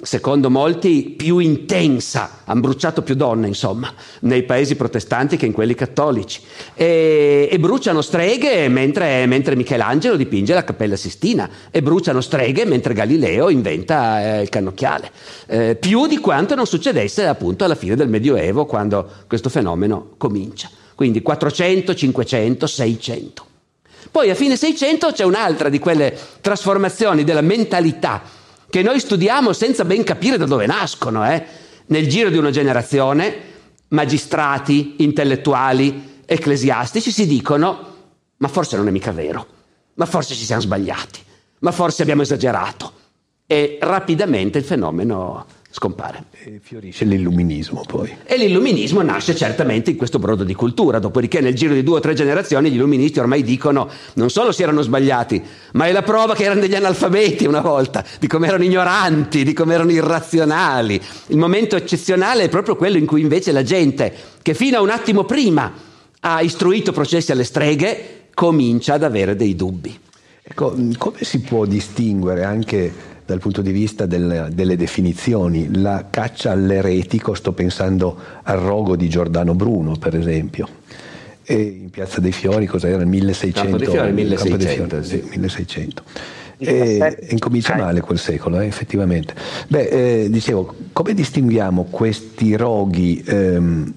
secondo molti, più intensa, hanno bruciato più donne, insomma, nei paesi protestanti che in quelli cattolici. E, e bruciano streghe mentre, mentre, Michelangelo dipinge la Cappella Sistina, e bruciano streghe mentre Galileo inventa eh, il cannocchiale. Eh, più di quanto non succedesse appunto alla fine del Medioevo, quando questo fenomeno comincia. Quindi 400, 500, 600. Poi a fine 600 c'è un'altra di quelle trasformazioni della mentalità che noi studiamo senza ben capire da dove nascono. Eh? Nel giro di una generazione, magistrati, intellettuali, ecclesiastici si dicono, ma forse non è mica vero, ma forse ci siamo sbagliati, ma forse abbiamo esagerato. E rapidamente il fenomeno scompare. E fiorisce l'illuminismo poi. E l'illuminismo nasce certamente in questo brodo di cultura, dopodiché nel giro di due o tre generazioni gli illuministi ormai dicono non solo si erano sbagliati, ma è la prova che erano degli analfabeti una volta, di come erano ignoranti, di come erano irrazionali. Il momento eccezionale è proprio quello in cui invece la gente, che fino a un attimo prima ha istruito processi alle streghe, comincia ad avere dei dubbi. Ecco, come si può distinguere anche dal punto di vista del, delle definizioni. La caccia all'eretico, sto pensando al rogo di Giordano Bruno, per esempio. E in Piazza dei Fiori, cos'era? Il 1600? Campo dei Fiori, 1600. Fiori, sì. 1600. E, e incomincia male quel secolo, eh, effettivamente. Beh, eh, dicevo, come distinguiamo questi roghi ehm,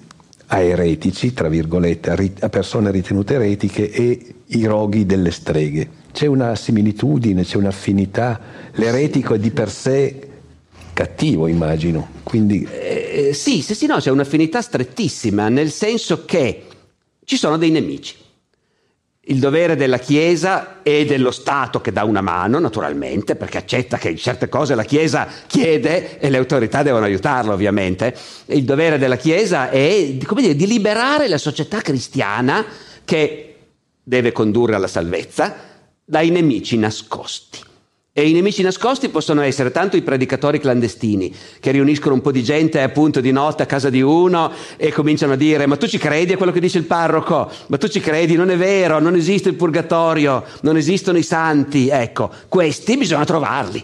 a eretici, tra virgolette, a, rit- a persone ritenute eretiche e i roghi delle streghe? C'è una similitudine, c'è un'affinità. L'eretico è di per sé cattivo, immagino. Quindi... Eh, eh, sì, sì, sì, no, c'è un'affinità strettissima, nel senso che ci sono dei nemici. Il dovere della Chiesa e dello Stato che dà una mano, naturalmente, perché accetta che certe cose la Chiesa chiede e le autorità devono aiutarlo, ovviamente. Il dovere della Chiesa è dire, di liberare la società cristiana che deve condurre alla salvezza, dai nemici nascosti. E i nemici nascosti possono essere tanto i predicatori clandestini che riuniscono un po' di gente appunto di notte a casa di uno e cominciano a dire ma tu ci credi a quello che dice il parroco? Ma tu ci credi? Non è vero, non esiste il purgatorio, non esistono i santi. Ecco, questi bisogna trovarli.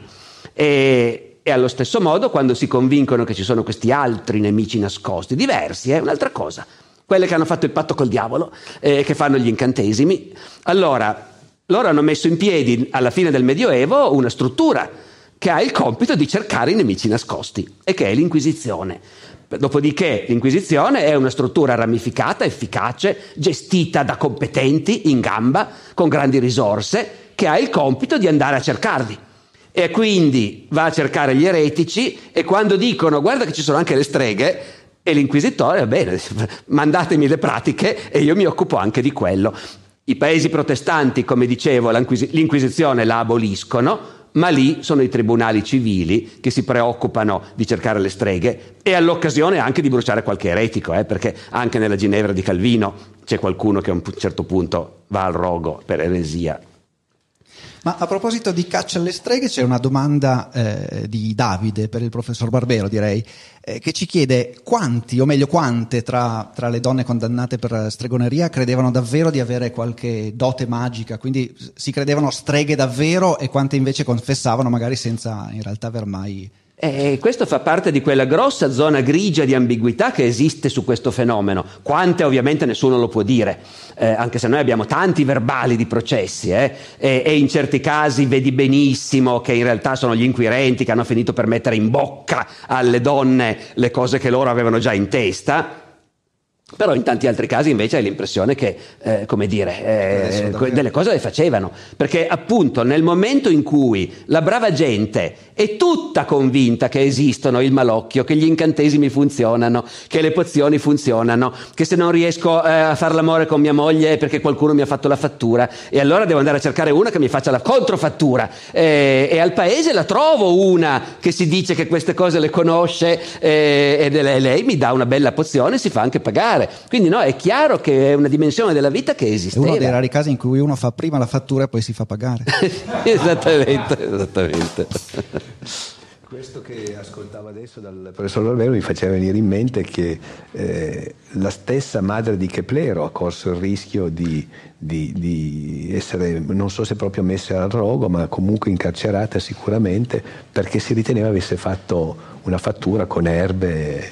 E E allo stesso modo, quando si convincono che ci sono questi altri nemici nascosti, diversi, è eh, un'altra cosa. Quelle che hanno fatto il patto col diavolo, eh, che fanno gli incantesimi. Allora, loro hanno messo in piedi, alla fine del Medioevo, una struttura che ha il compito di cercare i nemici nascosti, e che è l'Inquisizione. Dopodiché l'Inquisizione è una struttura ramificata, efficace, gestita da competenti, in gamba, con grandi risorse, che ha il compito di andare a cercarli e quindi va a cercare gli eretici e quando dicono guarda che ci sono anche le streghe e l'inquisitore, va bene, mandatemi le pratiche e io mi occupo anche di quello. I paesi protestanti, come dicevo, l'inquisizione la aboliscono, ma lì sono i tribunali civili che si preoccupano di cercare le streghe e all'occasione anche di bruciare qualche eretico, eh, perché anche nella Ginevra di Calvino c'è qualcuno che a un certo punto va al rogo per eresia. Ma a proposito di caccia alle streghe, c'è una domanda eh, di Davide per il professor Barbero, direi, eh, che ci chiede quanti, o meglio quante, tra, tra, le donne condannate per stregoneria credevano davvero di avere qualche dote magica, quindi si credevano streghe davvero e quante invece confessavano magari senza in realtà aver mai e questo fa parte di quella grossa zona grigia di ambiguità che esiste su questo fenomeno. Quante ovviamente nessuno lo può dire, eh, anche se noi abbiamo tanti verbali di processi eh, e, e, in certi casi vedi benissimo che in realtà sono gli inquirenti che hanno finito per mettere in bocca alle donne le cose che loro avevano già in testa. Però in tanti altri casi invece hai l'impressione che, eh, come dire, eh, delle cose le facevano, perché appunto nel momento in cui la brava gente è tutta convinta che esistono il malocchio, che gli incantesimi funzionano, che le pozioni funzionano, che se non riesco eh, a fare l'amore con mia moglie è perché qualcuno mi ha fatto la fattura e allora devo andare a cercare una che mi faccia la controfattura eh, e al paese la trovo una che si dice che queste cose le conosce eh, e lei mi dà una bella pozione e si fa anche pagare. Quindi no, è chiaro che è una dimensione della vita che esiste. È uno dei rari casi in cui uno fa prima la fattura e poi si fa pagare. esattamente, esattamente. Questo che ascoltavo adesso dal professor Barbero mi faceva venire in mente che eh, la stessa madre di Keplero ha corso il rischio di, di, di, essere, non so se proprio messa al rogo, ma comunque incarcerata sicuramente perché si riteneva avesse fatto una fattura con erbe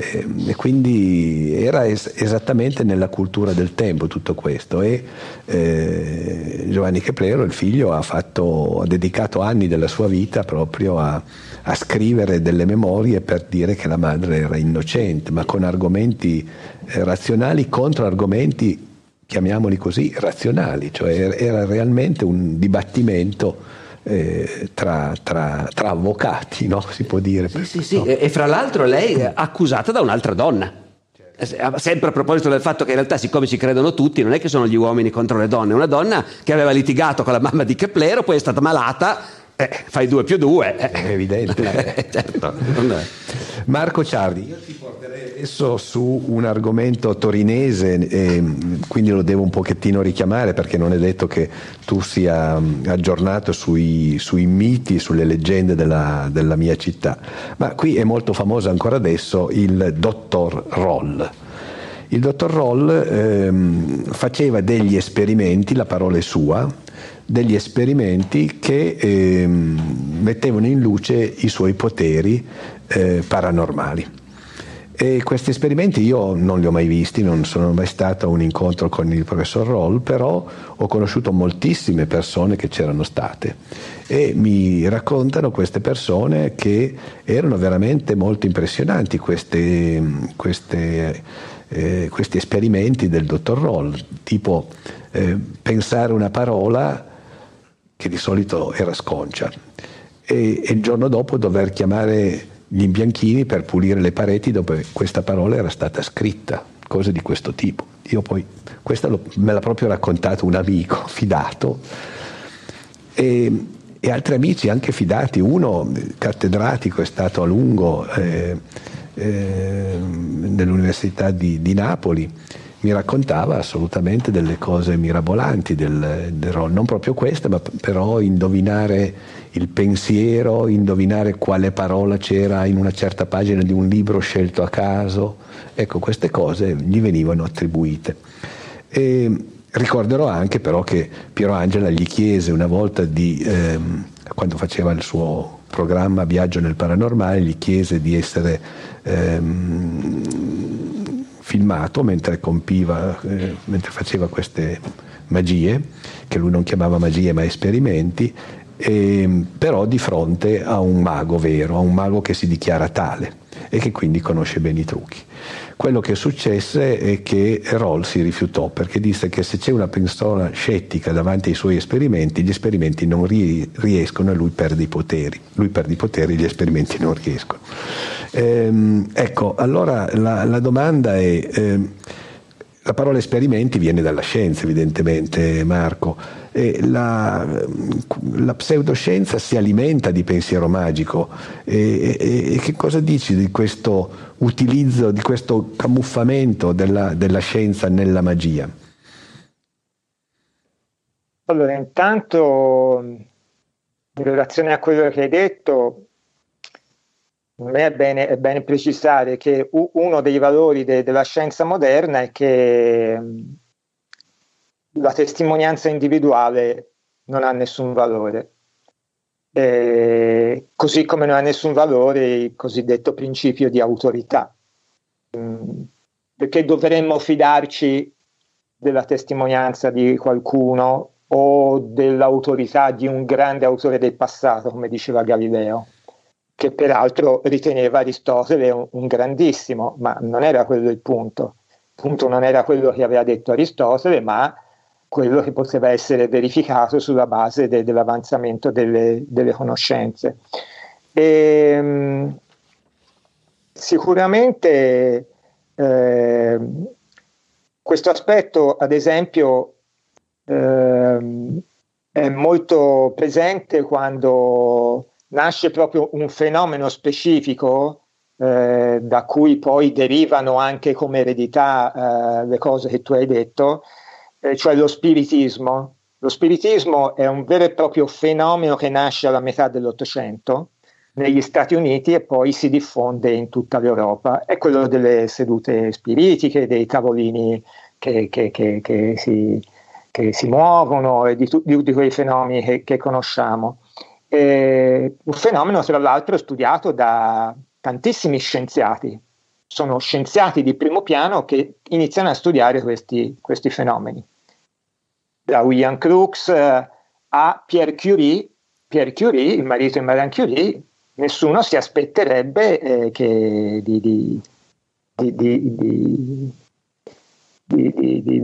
e quindi era es- esattamente nella cultura del tempo tutto questo. E eh, Giovanni Keplero, il figlio, ha, fatto, ha, dedicato anni della sua vita proprio a, a, scrivere delle memorie per dire che la madre era innocente, ma con argomenti eh, razionali contro argomenti, chiamiamoli così, razionali, cioè era realmente un dibattimento eh, tra, tra, tra, avvocati, no? si può dire. Sì, sì, sì. E, e fra l'altro lei è accusata da un'altra donna. Sempre a proposito del fatto che in realtà, siccome ci credono tutti, non è che sono gli uomini contro le donne, una donna che aveva litigato con la mamma di Keplero, poi è stata malata eh, fai due più due. Eh. È evidente. Eh, certo. Marco Ciardi, io ti porterei adesso su un argomento torinese, e quindi lo devo un pochettino richiamare perché non è detto che tu sia mm, aggiornato sui, sui miti, sulle leggende della, della, mia città. Ma qui è molto famoso ancora adesso il dottor Roll. Il dottor Roll ehm, faceva degli esperimenti, la parola è sua, degli esperimenti che eh, mettevano in luce i suoi poteri eh, paranormali. E questi esperimenti io non li ho mai visti, non sono mai stato a un incontro con il professor Roll, però ho conosciuto moltissime persone che c'erano state e mi raccontano queste persone che erano veramente molto impressionanti queste, queste, eh, questi esperimenti del dottor Roll, tipo eh, pensare una parola che di solito era sconcia, e, e il giorno dopo dover chiamare gli imbianchini per pulire le pareti dove questa parola era stata scritta, cose di questo tipo. Io poi, questa lo, me l'ha proprio raccontato un amico fidato. E, e, altri amici anche fidati, uno cattedratico è stato a lungo eh, eh, nell'Università di, di Napoli mi raccontava assolutamente delle cose mirabolanti del, del rol, non proprio queste, ma però indovinare il pensiero, indovinare quale parola c'era in una certa pagina di un libro scelto a caso, ecco queste cose gli venivano attribuite. E ricorderò anche però che Piero Angela gli chiese una volta di, ehm, quando faceva il suo programma Viaggio nel Paranormale gli chiese di essere ehm, filmato mentre compiva, eh, mentre faceva queste magie, che lui non chiamava magie ma esperimenti, e, però di fronte a un mago vero, a un mago che si dichiara tale e che quindi conosce bene i trucchi. Quello che successe è che Roll si rifiutò perché disse che se c'è una persona scettica davanti ai suoi esperimenti, gli esperimenti non riescono e lui perde i poteri. Lui perde i poteri e gli esperimenti non riescono. Ehm, ecco, allora la, la domanda è... Ehm, la parola esperimenti viene dalla scienza, evidentemente, Marco. E la, la pseudoscienza si alimenta di pensiero magico. E, e, e, che cosa dici di questo utilizzo, di questo camuffamento della, della scienza nella magia? Allora, intanto, in relazione a quello che hai detto, è bene, è bene, precisare che uno dei valori de, della scienza moderna è che la testimonianza individuale non ha nessun valore, eh, così come non ha nessun valore il cosiddetto principio di autorità, mm, perché dovremmo fidarci della testimonianza di qualcuno o dell'autorità di un grande autore del passato, come diceva Galileo che peraltro riteneva Aristotele un, un, grandissimo, ma non era quello il punto. Il punto non era quello che aveva detto Aristotele, ma quello che poteva essere verificato sulla base de, dell'avanzamento delle, delle conoscenze. E, ehm, sicuramente eh, questo aspetto, ad esempio, eh, è molto presente quando nasce proprio un fenomeno specifico eh, da cui poi derivano anche come eredità eh, le cose che tu hai detto, eh, cioè lo spiritismo. Lo spiritismo è un vero e proprio fenomeno che nasce alla metà dell'Ottocento negli Stati Uniti e poi si diffonde in tutta l'Europa. È quello delle sedute spiritiche, dei tavolini che, che, che, che si, si, muovono e di, tu, di tutti quei fenomeni che conosciamo. Eh, un fenomeno, tra l'altro, studiato da tantissimi scienziati. Sono scienziati di primo piano che iniziano a studiare questi, questi fenomeni. Da William Crookes eh, a Pierre Curie, Pierre Curie, il marito di Madame Curie, nessuno si aspetterebbe eh, che di, di, di,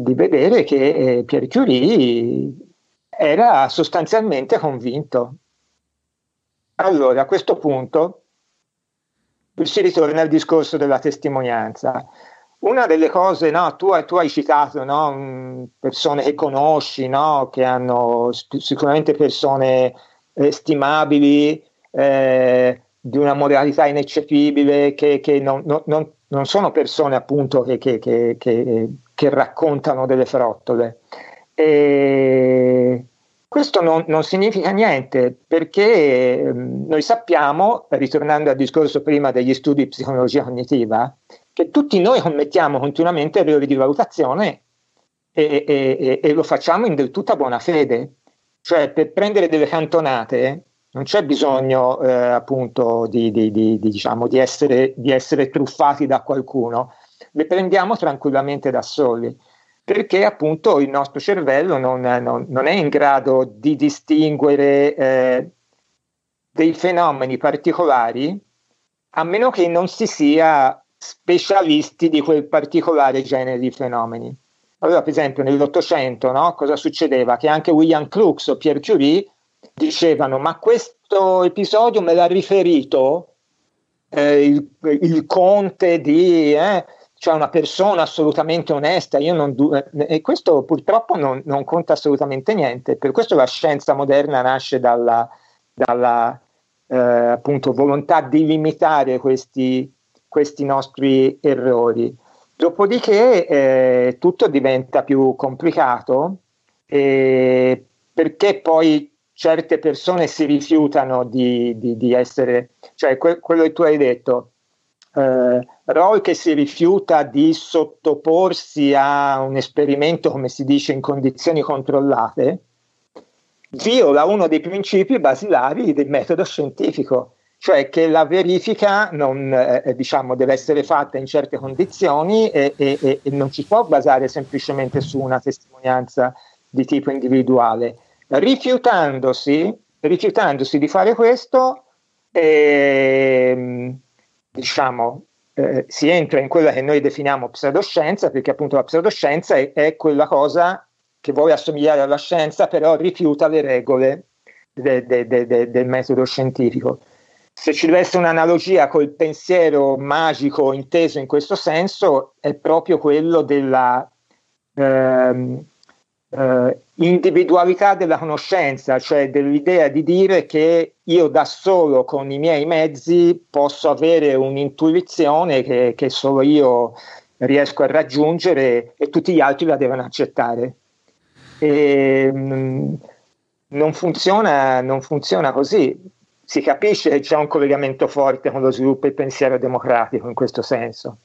di, vedere che eh, Pierre Curie era sostanzialmente convinto allora, a questo punto si ritorna al discorso della testimonianza. Una delle cose, no, tu, tu, hai citato no, persone che conosci, no, che hanno sicuramente persone stimabili, eh, di una moralità ineccepibile, che, che non, non, non, sono persone appunto che, che, che raccontano delle frottole. E questo non, non, significa niente perché eh, noi sappiamo, ritornando al discorso prima degli studi di psicologia cognitiva, che tutti noi commettiamo continuamente errori di valutazione e, e, e, lo facciamo in del tutta buona fede. Cioè per prendere delle cantonate non c'è bisogno eh, appunto di, di, di, diciamo, essere, di essere truffati da qualcuno, le prendiamo tranquillamente da soli perché appunto il nostro cervello non, non, non è in grado di distinguere eh, dei fenomeni particolari a meno che non si sia specialisti di quel particolare genere di fenomeni. Allora, per esempio, nell'Ottocento, no, cosa succedeva? Che anche William Crookes o Pierre Curie dicevano: Ma questo episodio me l'ha riferito eh, il, il, conte di. Eh, cioè una persona assolutamente onesta, non, eh, e questo purtroppo non, non, conta assolutamente niente. Per questo la scienza moderna nasce dalla, dalla eh, appunto, volontà di limitare questi, questi nostri errori. Dopodiché eh, tutto diventa più complicato eh, perché poi certe persone si rifiutano di, di, di essere, cioè que- quello che tu hai detto, eh, Roy che si rifiuta di sottoporsi a un esperimento, come si dice, in condizioni controllate, viola uno dei principi basilari del metodo scientifico, cioè che la verifica non, eh, diciamo, deve essere fatta in certe condizioni e, e, e, non ci può basare semplicemente su una testimonianza di tipo individuale. Rifiutandosi, rifiutandosi di fare questo, eh, diciamo, eh, si entra in quella che noi definiamo pseudoscienza, perché appunto la pseudoscienza è, è quella cosa che vuole assomigliare alla scienza, però rifiuta le regole de, de, de, del metodo scientifico. Se ci deve un'analogia col pensiero magico inteso in questo senso, è proprio quello della ehm, eh, individualità della conoscenza, cioè dell'idea di dire che io da solo con i miei mezzi posso avere un'intuizione che, che solo io riesco a raggiungere e tutti gli altri la devono accettare. E, mh, mm, non, funziona, non funziona così. Si capisce che c'è un collegamento forte con lo sviluppo del pensiero democratico in questo senso.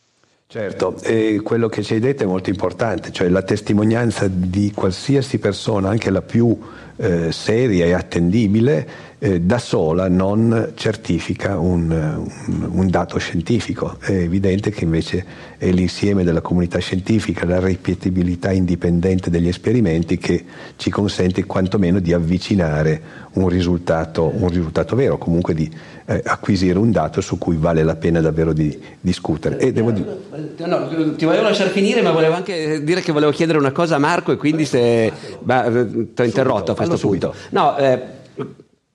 Certo, e quello che ci hai detto è molto importante, cioè la testimonianza di qualsiasi persona, anche la più eh, seria e attendibile, eh, da sola non certifica un, un, un, dato scientifico. È evidente che invece è l'insieme della comunità scientifica, la ripetibilità indipendente degli esperimenti che ci consente quantomeno di avvicinare un risultato, un risultato vero, comunque di eh, acquisire un dato su cui vale la pena davvero di discutere. E devo dire... no, ti volevo lasciare finire, ma volevo anche dire che volevo chiedere una cosa a Marco e quindi se... ti ho interrotto a questo punto. No, eh,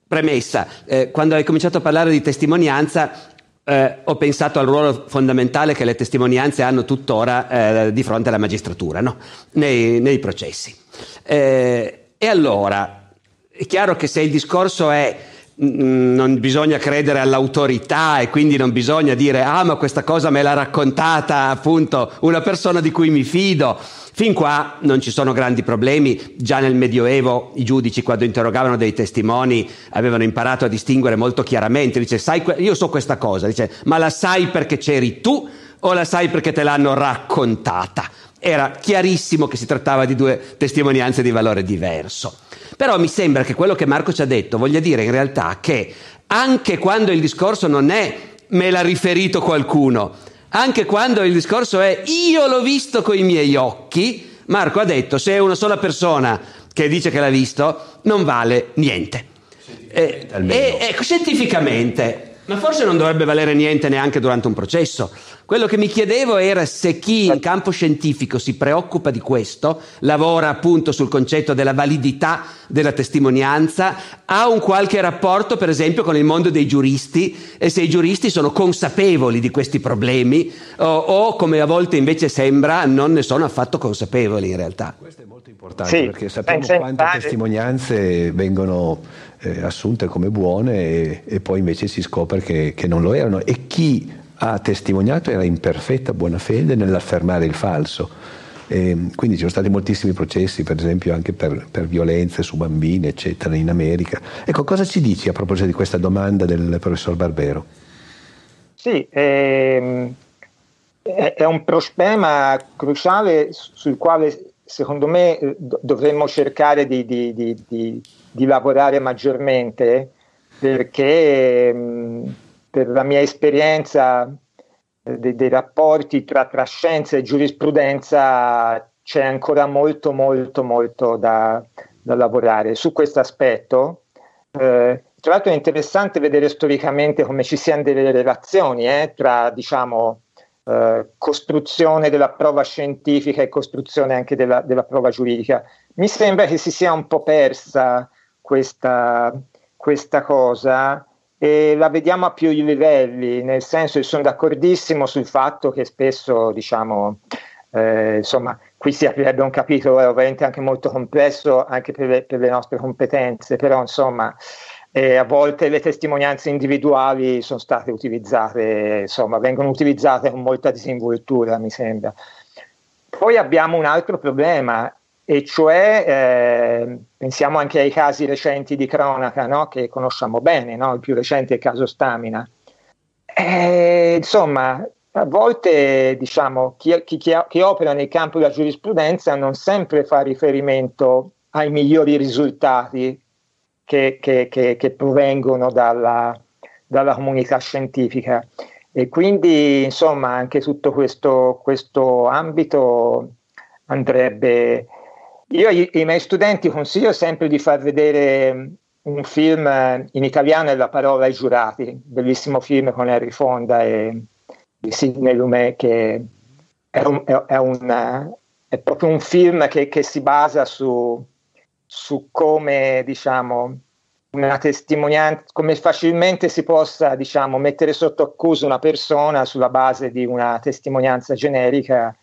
Premessa, eh, quando hai cominciato a parlare di testimonianza eh, ho pensato al ruolo fondamentale che le testimonianze hanno tuttora eh, di fronte alla magistratura, no? nei, nei, processi. Eh, e allora, è chiaro che se il discorso è non bisogna credere all'autorità e quindi non bisogna dire ah ma questa cosa me l'ha raccontata appunto una persona di cui mi fido Fin qua non ci sono grandi problemi, già nel Medioevo i giudici quando interrogavano dei testimoni avevano imparato a distinguere molto chiaramente, dice sai, io so questa cosa, dice ma la sai perché c'eri tu o la sai perché te l'hanno raccontata? Era chiarissimo che si trattava di due testimonianze di valore diverso. Però mi sembra che quello che Marco ci ha detto voglia dire in realtà che anche quando il discorso non è me l'ha riferito qualcuno, anche quando il discorso è io l'ho visto con i miei occhi, Marco ha detto se è una sola persona che dice che l'ha visto, non vale niente. E, e, e scientificamente, ma forse non dovrebbe valere niente neanche durante un processo. Quello che mi chiedevo era se chi in campo scientifico si preoccupa di questo, lavora appunto sul concetto della validità della testimonianza, ha un qualche rapporto per esempio con il mondo dei giuristi e se i giuristi sono consapevoli di questi problemi o, o come a volte invece sembra non ne sono affatto consapevoli in realtà. Questo è molto importante sì, perché sappiamo quante testimonianze vengono eh, assunte come buone e, e, poi invece si scopre che, che non lo erano e chi ha testimoniato era in perfetta buona fede nell'affermare il falso. E quindi ci sono stati moltissimi processi, per esempio anche per, per, violenze su bambini, eccetera, in America. Ecco, cosa ci dici a proposito di questa domanda del professor Barbero? Sì, ehm, è un problema cruciale sul quale secondo me dovremmo cercare di, di, di, di lavorare maggiormente perché... Ehm, per la mia esperienza dei, dei, rapporti tra, tra scienza e giurisprudenza c'è ancora molto molto molto da, da lavorare su questo aspetto. Eh, tra l'altro è interessante vedere storicamente come ci siano delle relazioni eh, tra diciamo, eh, costruzione della prova scientifica e costruzione anche della, della, prova giuridica. Mi sembra che si sia un po' persa questa, questa cosa e la vediamo a più livelli, nel senso che sono d'accordissimo sul fatto che spesso, diciamo, eh, insomma, qui si aprirebbe un capitolo ovviamente anche molto complesso anche per le, per le nostre competenze, però insomma, eh, a volte le testimonianze individuali sono state utilizzate, insomma, vengono utilizzate con molta disinvoltura, mi sembra. Poi abbiamo un altro problema e cioè eh, pensiamo anche ai casi recenti di cronaca no? che conosciamo bene, no? il più recente è il caso Stamina. Eh, insomma, a volte diciamo, chi, chi, chi, opera nel campo della giurisprudenza non sempre fa riferimento ai migliori risultati che, che, che, che provengono dalla, dalla, comunità scientifica. E quindi, insomma, anche tutto questo, questo ambito andrebbe... Io ai, miei studenti consiglio sempre di far vedere un film in italiano è La parola ai giurati, bellissimo film con Henry Fonda e Sidney Lumet che è, un, è, è, un, è proprio un film che, che si basa su, su come diciamo come facilmente si possa diciamo, mettere sotto accusa una persona sulla base di una testimonianza generica,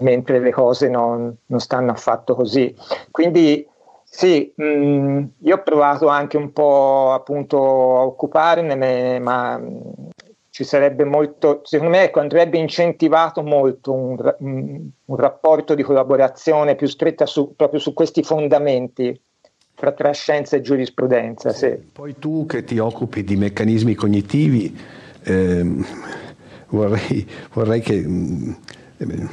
mentre le cose non, non stanno affatto così. Quindi sì, mh, mm, io ho provato anche un po' appunto a occuparne, ma mh, ci sarebbe molto, secondo me ecco, andrebbe incentivato molto un, un, un rapporto di collaborazione più stretta su, proprio su questi fondamenti tra, tra scienza e giurisprudenza. Sì. Poi tu che ti occupi di meccanismi cognitivi, ehm, vorrei, vorrei, che mh, mm,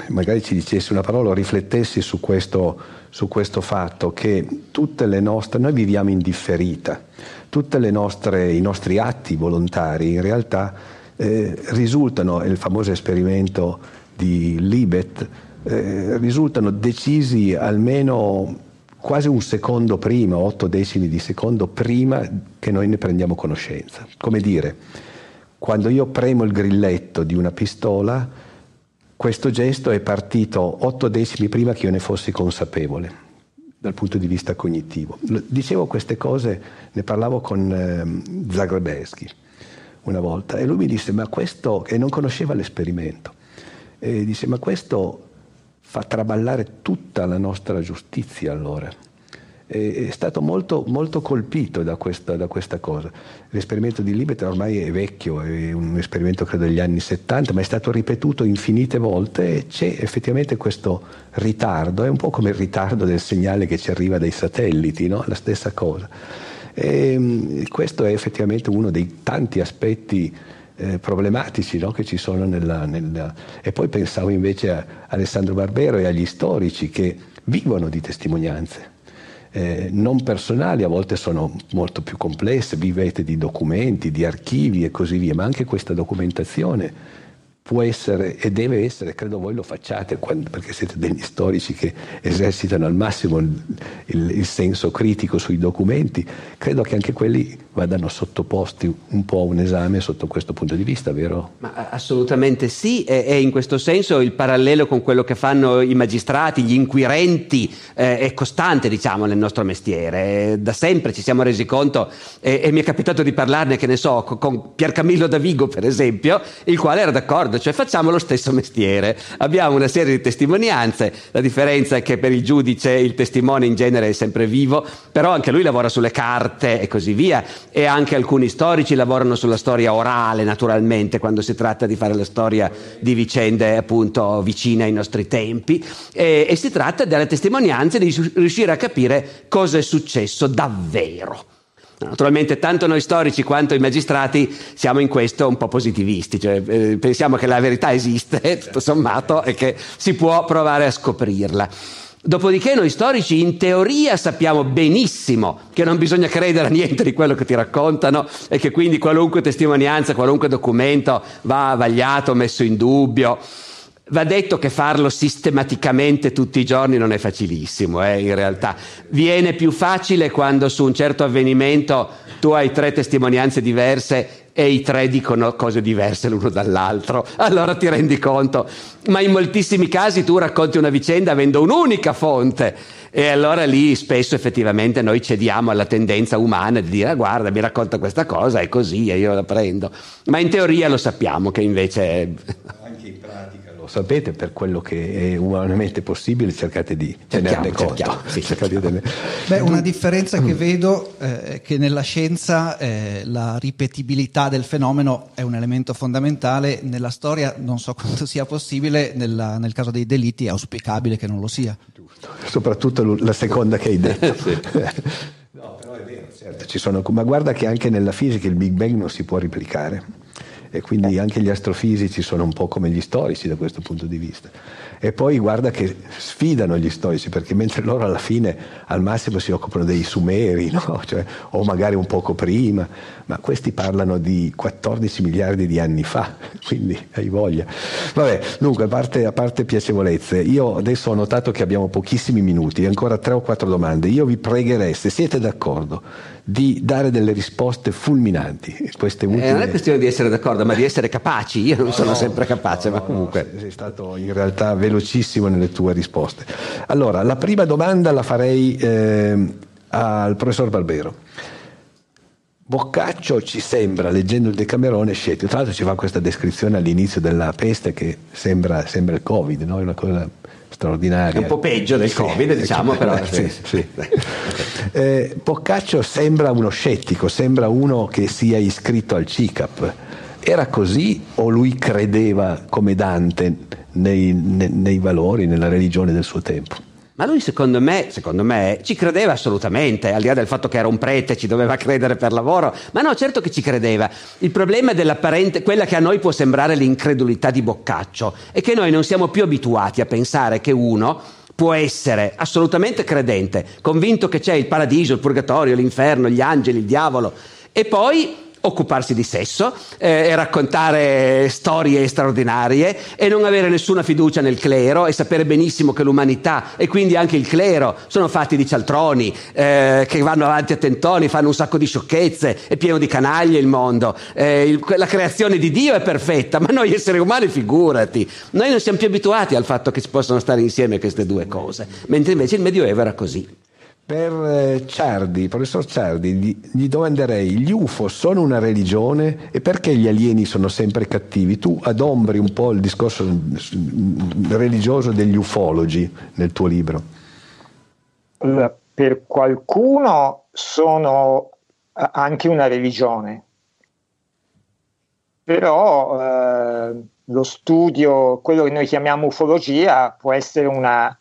magari ci dicessi una parola o riflettessi su questo, su questo fatto che tutte le nostre, noi viviamo in differita, tutti i nostri atti volontari in realtà eh, risultano, il famoso esperimento di Libet, eh, risultano decisi almeno quasi un secondo prima, otto decimi di secondo prima che noi ne prendiamo conoscenza. Come dire, quando io premo il grilletto di una pistola, questo gesto è partito otto decimi prima che io ne fossi consapevole dal punto di vista cognitivo. Dicevo queste cose, ne parlavo con eh, Zagrebeschi una volta e lui mi disse, ma questo, e non conosceva l'esperimento, e disse, ma questo fa traballare tutta la nostra giustizia allora è stato molto, molto colpito da questa, da questa, cosa. L'esperimento di Libet ormai è vecchio, è un esperimento credo degli anni 70, ma è stato ripetuto infinite volte e c'è effettivamente questo ritardo, è un po' come il ritardo del segnale che ci arriva dai satelliti, no? la stessa cosa. E, mm, questo è effettivamente uno dei tanti aspetti eh, problematici no? che ci sono nella, nella... E poi pensavo invece a Alessandro Barbero e agli storici che vivono di testimonianze eh, non personali, a volte sono molto più complesse, vivete di documenti, di archivi e così via, ma anche questa documentazione può essere e deve essere, credo voi lo facciate quando, perché siete degli storici che esercitano al massimo il, il, il, senso critico sui documenti, credo che anche quelli vadano sottoposti un po' a un esame sotto questo punto di vista, vero? Ma assolutamente sì, e, e in questo senso il parallelo con quello che fanno i magistrati, gli inquirenti, eh, è costante diciamo nel nostro mestiere, da sempre ci siamo resi conto e, e mi è capitato di parlarne, che ne so, con, con Pier Camillo Davigo per esempio, il quale era d'accordo d'accordo, cioè facciamo lo stesso mestiere, abbiamo una serie di testimonianze, la differenza è che per il giudice il testimone in genere è sempre vivo, però anche lui lavora sulle carte e così via e anche alcuni storici lavorano sulla storia orale naturalmente quando si tratta di fare la storia di vicende appunto vicine ai nostri tempi e, e si tratta delle testimonianze di riuscire a capire cosa è successo davvero. Naturalmente tanto noi storici quanto i magistrati siamo in questo un po' positivisti, cioè, eh, pensiamo che la verità esiste, tutto sommato, e che si può provare a scoprirla. Dopodiché noi storici in teoria sappiamo benissimo che non bisogna credere a niente di quello che ti raccontano e che quindi qualunque testimonianza, qualunque documento va vagliato, messo in dubbio. Va detto che farlo sistematicamente tutti i giorni non è facilissimo, eh, in realtà. Viene più facile quando su un certo avvenimento tu hai tre testimonianze diverse e i tre dicono cose diverse l'uno dall'altro, allora ti rendi conto. Ma in moltissimi casi tu racconti una vicenda avendo un'unica fonte e allora lì spesso effettivamente noi cediamo alla tendenza umana di dire ah, guarda mi racconta questa cosa, è così e io la prendo. Ma in teoria lo sappiamo che invece... Pratica lo sapete, per quello che è umanamente possibile cercate di tenerne conto. Cerchiamo, sì. di Beh, una differenza che vedo eh, è che nella scienza eh, la ripetibilità del fenomeno è un elemento fondamentale, nella storia non so quanto sia possibile, nella, nel caso dei delitti è auspicabile che non lo sia. Giusto. Soprattutto la seconda che hai detto. sì. No, però è vero, certo, ci sono, ma guarda che anche nella fisica il Big Bang non si può replicare e quindi anche gli astrofisici sono un po' come gli storici da questo punto di vista. E poi guarda che sfidano gli storici, perché mentre loro alla fine al massimo si occupano dei sumeri, no? cioè, o magari un poco prima, ma questi parlano di 14 miliardi di anni fa, quindi hai voglia. Vabbè, dunque, a parte, a parte piacevolezze, io adesso ho notato che abbiamo pochissimi minuti, ancora tre o quattro domande. Io vi pregherei, se siete d'accordo, di dare delle risposte fulminanti. Queste ultime... eh, non è questione di essere d'accordo, ma di essere capaci. Io non no, sono no, sempre capace, no, ma comunque. sei stato in realtà velocissimo nelle tue risposte. Allora, la prima domanda la farei eh, al professor Barbero. Boccaccio ci sembra, leggendo il Decamerone, scettico. Tra l'altro ci fa questa descrizione all'inizio della peste che sembra, sembra il Covid, no? è una cosa straordinaria. È un po' peggio del Covid, sì, diciamo, però. Sì, sì. eh, Boccaccio sembra uno scettico, sembra uno che sia iscritto al CICAP. Era così o lui credeva come Dante nei, nei, nei valori, nella religione del suo tempo? Ma lui secondo me, secondo me, ci credeva assolutamente, al di là del fatto che era un prete, ci doveva credere per lavoro, ma no, certo che ci credeva. Il problema dell'apparente, quella che a noi può sembrare l'incredulità di Boccaccio, è che noi non siamo più abituati a pensare che uno può essere assolutamente credente, convinto che c'è il paradiso, il purgatorio, l'inferno, gli angeli, il diavolo, e poi occuparsi di sesso eh, e raccontare storie straordinarie e non avere nessuna fiducia nel clero e sapere benissimo che l'umanità e quindi anche il clero sono fatti di cialtroni eh, che vanno avanti a tentoni, fanno un sacco di sciocchezze, è pieno di canaglie il mondo, eh, il, la creazione di Dio è perfetta, ma noi esseri umani figurati, noi non siamo più abituati al fatto che ci possano stare insieme queste due cose, mentre invece il Medioevo era così. Per eh, Ciardi, professor Ciardi, gli, domanderei, gli UFO sono una religione e perché gli alieni sono sempre cattivi? Tu adombri un po' il discorso religioso degli ufologi nel tuo libro. Per qualcuno sono eh, anche una religione, però eh, lo studio, quello che noi chiamiamo ufologia, può essere una,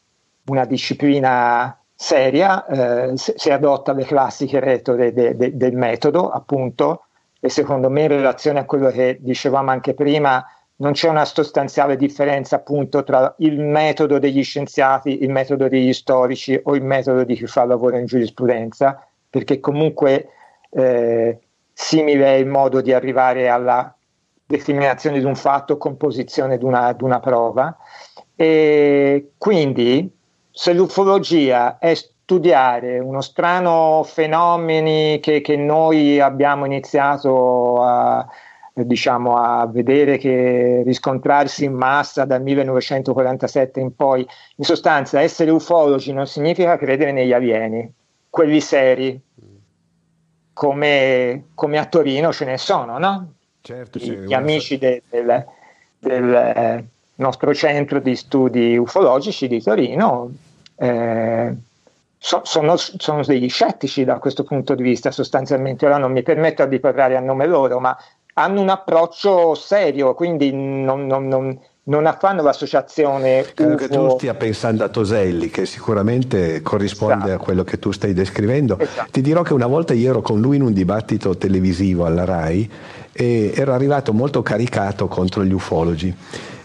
una disciplina seria, eh, si adotta le classiche retore de, de, del metodo, appunto, e secondo me in relazione a quello che dicevamo anche prima, non c'è una sostanziale differenza appunto tra il metodo degli scienziati, il metodo degli storici o il metodo di chi fa lavoro in giurisprudenza, perché comunque eh, simile è il modo di arrivare alla determinazione di un fatto, composizione di una, di una prova. E quindi se l'ufologia è studiare uno strano fenomeno che, che noi abbiamo iniziato a, diciamo, a vedere che riscontrarsi in massa dal 1947 in poi, in sostanza essere ufologi non significa credere negli alieni, quelli seri, come, come a Torino ce ne sono, no? Certo, gli, gli amici de, del, del eh, nostro centro di studi ufologici di Torino eh, so, sono, sono, degli scettici da questo punto di vista sostanzialmente, ora non mi permetto di parlare a nome loro, ma hanno un approccio serio, quindi non, non, non non fanno l'associazione. Credo che tu stia pensando a Toselli, che sicuramente corrisponde esatto. a quello che tu stai descrivendo. Esatto. Ti dirò che una volta io ero con lui in un dibattito televisivo alla RAI e ero arrivato molto caricato contro gli ufologi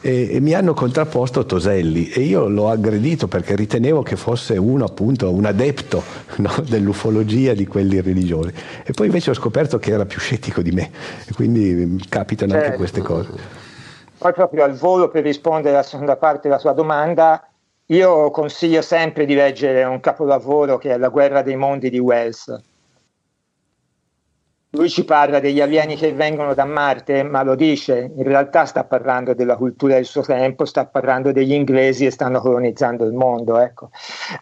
e, e mi hanno contrapposto Toselli e io l'ho aggredito perché ritenevo che fosse uno appunto un adepto no, dell'ufologia di quelli religiosi e poi invece ho scoperto che era più scettico di me e quindi mm, capitano certo. anche queste cose. Poi proprio al volo per rispondere alla seconda parte della tua domanda, io consiglio sempre di leggere un capolavoro che è La guerra dei mondi di Wells lui ci parla degli alieni che vengono da Marte, ma lo dice, in realtà sta parlando della cultura del suo tempo, sta parlando degli inglesi e stanno colonizzando il mondo, ecco,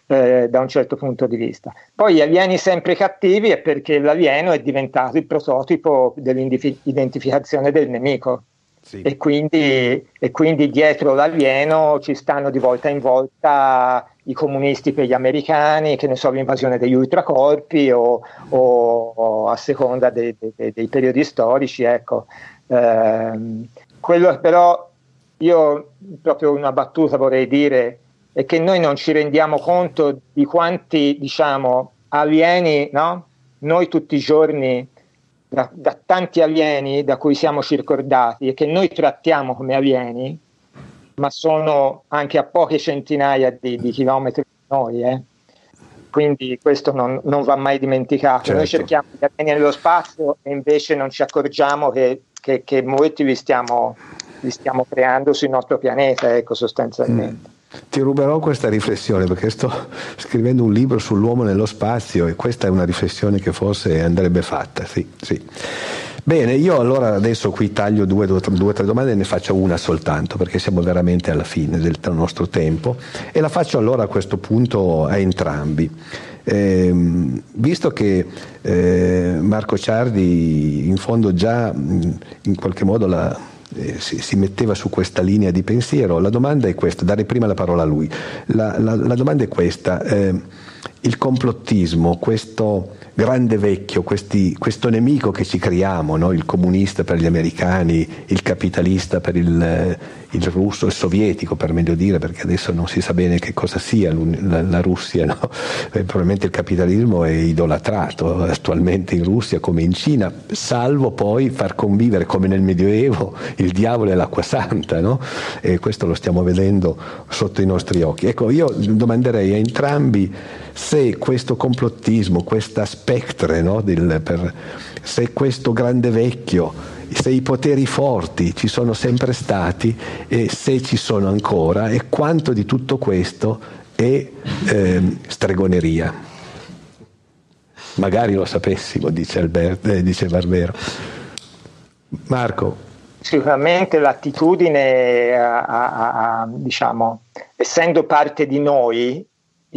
eh, da un certo punto di vista. Poi gli alieni sempre cattivi è perché l'alieno è diventato il prototipo dell'identificazione del nemico. Sì. E, quindi, e quindi dietro l'alieno ci stanno di volta in volta i comunisti per gli americani, che ne so, l'invasione degli ultracorpi o, o, o a seconda dei, dei, dei, periodi storici. Ecco. Eh, quello però io proprio una battuta vorrei dire è che noi non ci rendiamo conto di quanti diciamo alieni no? noi tutti i giorni da, da, tanti alieni da cui siamo circondati e che noi trattiamo come alieni, ma sono anche a poche centinaia di, di chilometri da noi. Eh. Quindi questo non, non, va mai dimenticato. Certo. Noi cerchiamo di alieni nello spazio e invece non ci accorgiamo che, che, che molti li stiamo, li stiamo, creando sul nostro pianeta, ecco, sostanzialmente. Mm. Ti ruberò questa riflessione perché sto scrivendo un libro sull'uomo nello spazio e questa è una riflessione che forse andrebbe fatta. Sì, sì. Bene, io allora adesso qui taglio due o tre domande e ne faccio una soltanto perché siamo veramente alla fine del nostro tempo e la faccio allora a questo punto a entrambi. Eh, visto che eh, Marco Ciardi in fondo già in qualche modo la, eh, si, si, metteva su questa linea di pensiero. La domanda è questa, dare prima la parola a lui. La, la, la domanda è questa, eh, il complottismo, questo grande vecchio, questi, questo nemico che ci creiamo, no? il comunista per gli americani, il capitalista per il, il, russo, il sovietico per meglio dire, perché adesso non si sa bene che cosa sia la, la Russia, no? eh, probabilmente il capitalismo è idolatrato attualmente in Russia come in Cina, salvo poi far convivere come nel Medioevo il diavolo e l'acqua santa, no? e questo lo stiamo vedendo sotto i nostri occhi. Ecco, io domanderei a entrambi se questo complottismo, questa spectre, no, del, per, se questo grande vecchio, se i poteri forti ci sono sempre stati e se ci sono ancora e quanto di tutto questo è eh, stregoneria. Magari lo sapessimo, dice, Albert, eh, dice Barbero. Marco. Sicuramente l'attitudine, a, a, a, diciamo, essendo parte di noi,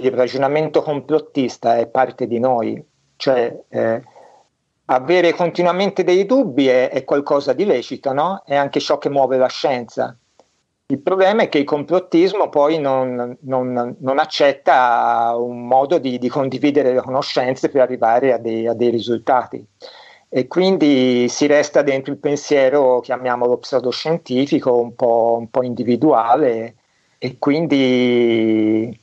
il ragionamento complottista è parte di noi, cioè eh, avere continuamente dei dubbi è, è, qualcosa di lecito, no? È anche ciò che muove la scienza. Il problema è che il complottismo poi non, non, non accetta un modo di, di, condividere le conoscenze per arrivare a dei, a dei, risultati. E quindi si resta dentro il pensiero, chiamiamolo pseudoscientifico, un po', un po individuale, e quindi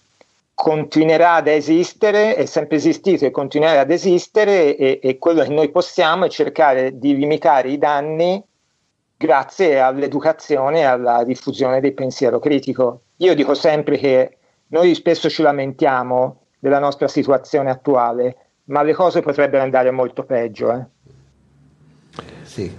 continuerà ad esistere, è sempre esistito e continuerà ad esistere e, e, quello che noi possiamo è cercare di limitare i danni grazie all'educazione e alla diffusione del pensiero critico. Io dico sempre che noi spesso ci lamentiamo della nostra situazione attuale, ma le cose potrebbero andare molto peggio. Eh? Sì.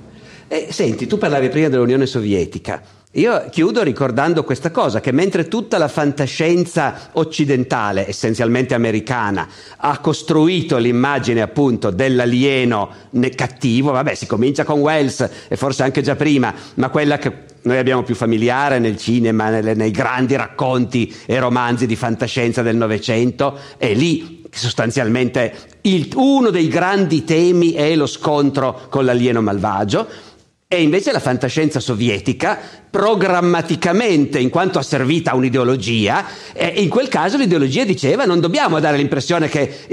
Eh, senti, tu parlavi prima dell'Unione Sovietica. Io chiudo ricordando questa cosa, che mentre tutta la fantascienza occidentale, essenzialmente americana, ha costruito l'immagine appunto dell'alieno cattivo, vabbè si comincia con Wells e forse anche già prima, ma quella che noi abbiamo più familiare nel cinema, nelle, nei grandi racconti e romanzi di fantascienza del Novecento, è lì sostanzialmente il, uno dei grandi temi è lo scontro con l'alieno malvagio e invece la fantascienza sovietica programmaticamente, in quanto asservita a un'ideologia, e in quel caso l'ideologia diceva non dobbiamo dare l'impressione che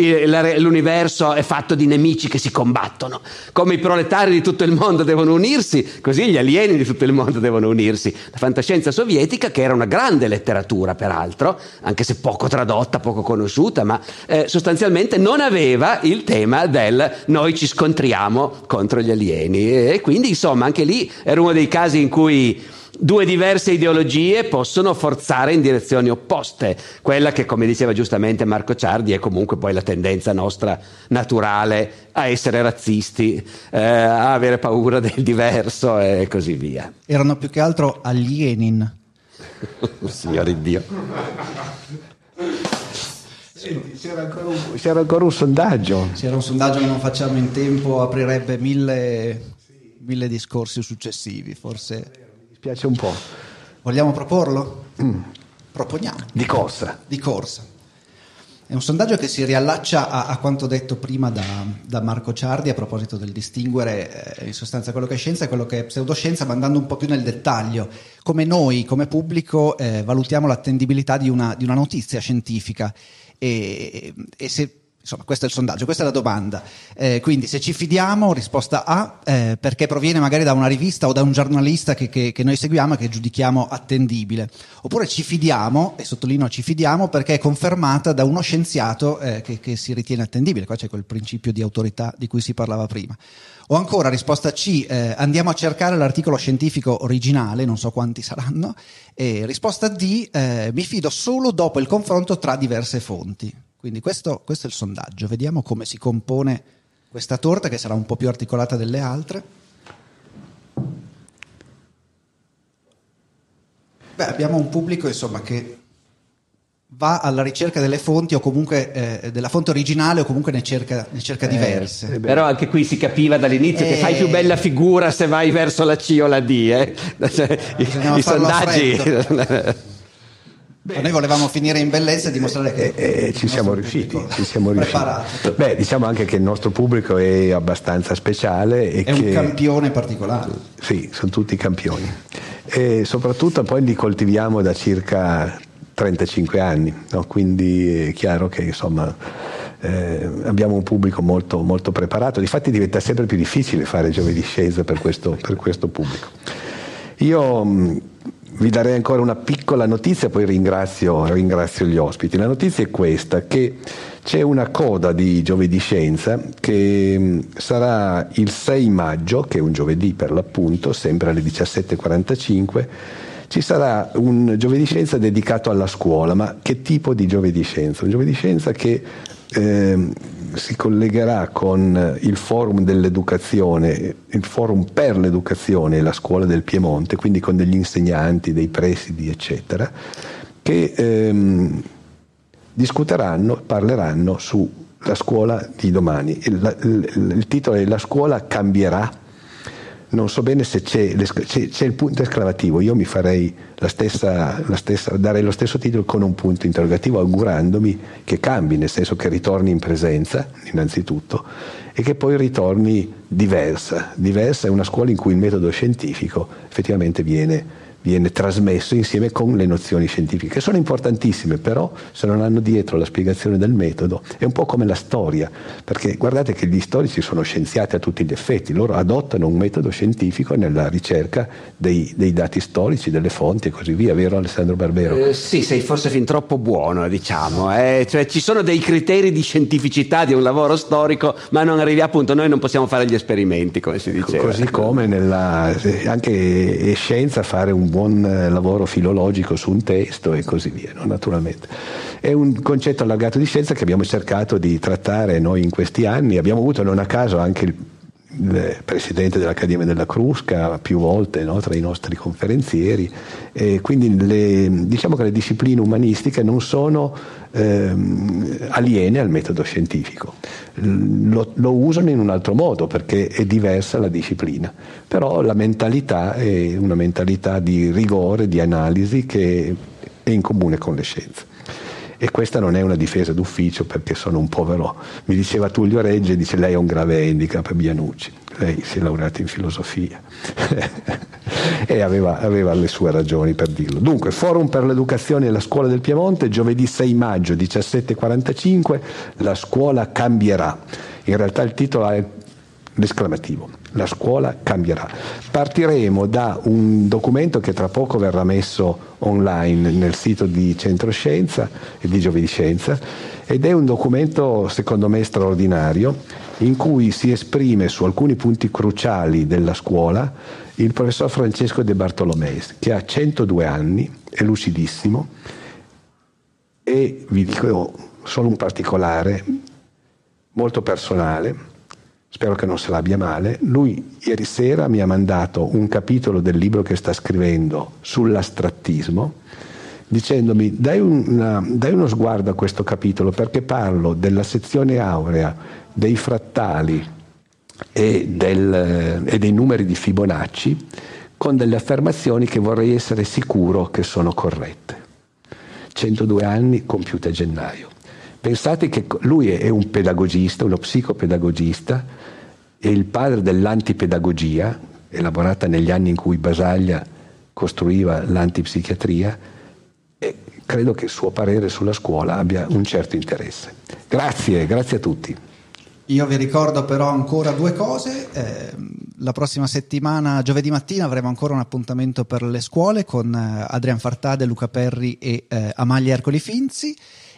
l'universo è fatto di nemici che si combattono, come i proletari di tutto il mondo devono unirsi, così gli alieni di tutto il mondo devono unirsi. La fantascienza sovietica, che era una grande letteratura peraltro, anche se poco tradotta, poco conosciuta, ma eh, sostanzialmente non aveva il tema del noi ci scontriamo contro gli alieni e quindi insomma anche lì era uno dei casi in cui due diverse ideologie possono forzare in direzioni opposte. Quella che, come diceva giustamente Marco Ciardi, è comunque poi la tendenza nostra naturale a essere razzisti, eh, a avere paura del diverso e così via. Erano più che altro alienin. Signore Dio. c'era, ancora un, c'era ancora un sondaggio. C'era un sondaggio che non facciamo in tempo, aprirebbe mille, mille discorsi successivi, forse piace un po'. Vogliamo proporlo? Mm. Proponiamo. Di corsa. Di corsa. È un sondaggio che si riallaccia a, a quanto detto prima da, da, Marco Ciardi a proposito del distinguere eh, in sostanza quello che è scienza e quello che è pseudoscienza, ma andando un po' più nel dettaglio. Come noi, come pubblico, eh, valutiamo l'attendibilità di una, di una, notizia scientifica e, e se Insomma, questo è il sondaggio, questa è la domanda. Eh, quindi, se ci fidiamo, risposta A, eh, perché proviene magari da una rivista o da un giornalista che, che, che, noi seguiamo e che giudichiamo attendibile. Oppure ci fidiamo, e sottolineo ci fidiamo, perché è confermata da uno scienziato eh, che, che si ritiene attendibile. Qua c'è quel principio di autorità di cui si parlava prima. O ancora, risposta C, eh, andiamo a cercare l'articolo scientifico originale, non so quanti saranno. E risposta D, eh, mi fido solo dopo il confronto tra diverse fonti. Quindi questo, questo è il sondaggio. Vediamo come si compone questa torta che sarà un po' più articolata delle altre. Beh, abbiamo un pubblico insomma, che va alla ricerca delle fonti o comunque eh, della fonte originale o comunque ne cerca, ne cerca eh, diverse. Eh, però anche qui si capiva dall'inizio che fai più bella figura se vai verso la C o la D. Eh? I, i sondaggi... Beh, noi volevamo finire in bellezza e dimostrare che eh, eh, ci, siamo riusciti, ci siamo riusciti. Beh, diciamo anche che il nostro pubblico è abbastanza speciale. E è che, un campione particolare. Sì, sono tutti campioni. E soprattutto poi li coltiviamo da circa 35 anni, no? quindi è chiaro che insomma, eh, abbiamo un pubblico molto, molto preparato. Difatti diventa sempre più difficile fare giovedì scienza per questo, per questo pubblico. Io vi darei ancora una piccola notizia, poi ringrazio, ringrazio, gli ospiti. La notizia è questa, che c'è una coda di Giovedì Scienza che sarà il 6 maggio, che è un giovedì per l'appunto, sempre alle 17.45, ci sarà un Giovedì Scienza dedicato alla scuola, ma che tipo di Giovedì Scienza? Un Giovedì Scienza che... Eh, si collegherà con il forum dell'educazione, il forum per l'educazione e la scuola del Piemonte, quindi con degli insegnanti, dei presidi, eccetera, che ehm, discuteranno, parleranno sulla scuola di domani. Il, il, il titolo è La scuola cambierà non so bene se c'è, c'è, c'è, il punto esclamativo, io mi farei la stessa, la stessa, darei lo stesso titolo con un punto interrogativo, augurandomi che cambi, nel senso che ritorni in presenza, innanzitutto, e che poi ritorni diversa. Diversa è una scuola in cui il metodo scientifico effettivamente viene viene trasmesso insieme con le nozioni scientifiche, che sono importantissime, però se non hanno dietro la spiegazione del metodo è un po' come la storia, perché guardate che gli storici sono scienziati a tutti gli effetti, loro adottano un metodo scientifico nella ricerca dei, dei dati storici, delle fonti e così via, vero Alessandro Barbero? Eh, sì, sei forse fin troppo buono, diciamo, eh? cioè, ci sono dei criteri di scientificità di un lavoro storico, ma non arrivi appunto, noi non possiamo fare gli esperimenti, come si dice. Così come nella, anche è scienza fare un buon eh, lavoro filologico su un testo e così via, no? naturalmente. È un concetto allargato di scienza che abbiamo cercato di trattare noi in questi anni, abbiamo avuto non a caso anche il il presidente dell'Accademia della Crusca più volte no, tra i nostri conferenzieri. E quindi le, diciamo che le discipline umanistiche non sono ehm, aliene al metodo scientifico. Lo, lo, usano in un altro modo perché è diversa la disciplina. Però la mentalità è una mentalità di rigore, di analisi che è in comune con le scienze e questa non è una difesa d'ufficio perché sono un povero. Mi diceva Tullio Regge, dice lei ha un grave handicap, Bianucci, lei si è laureata in filosofia e aveva, aveva, le sue ragioni per dirlo. Dunque, Forum per l'Educazione e la Scuola del Piemonte, giovedì 6 maggio 17.45, la scuola cambierà. In realtà il titolo è l'esclamativo la scuola cambierà. Partiremo da un documento che tra poco verrà messo online nel sito di Centroscienza e di Giovedì Scienza ed è un documento secondo me straordinario in cui si esprime su alcuni punti cruciali della scuola il professor Francesco De Bartolomeis che ha 102 anni, è lucidissimo e vi dico solo un particolare molto personale spero che non se l'abbia male, lui ieri sera mi ha mandato un capitolo del libro che sta scrivendo sull'astrattismo, dicendomi dai, una, dai uno sguardo a questo capitolo perché parlo della sezione aurea, dei frattali e, del, e dei numeri di Fibonacci con delle affermazioni che vorrei essere sicuro che sono corrette. 102 anni compiute a gennaio. Pensate che lui è un pedagogista, uno psicopedagogista, è il padre dell'antipedagogia, elaborata negli anni in cui Basaglia costruiva l'antipsichiatria, credo che il suo parere sulla scuola abbia un certo interesse. Grazie, grazie a tutti. Io vi ricordo però ancora due cose. Eh, la prossima settimana, giovedì mattina, avremo ancora un appuntamento per le scuole con eh, Adrian Fartade, Luca Perri e eh, Amalia Ercoli Finzi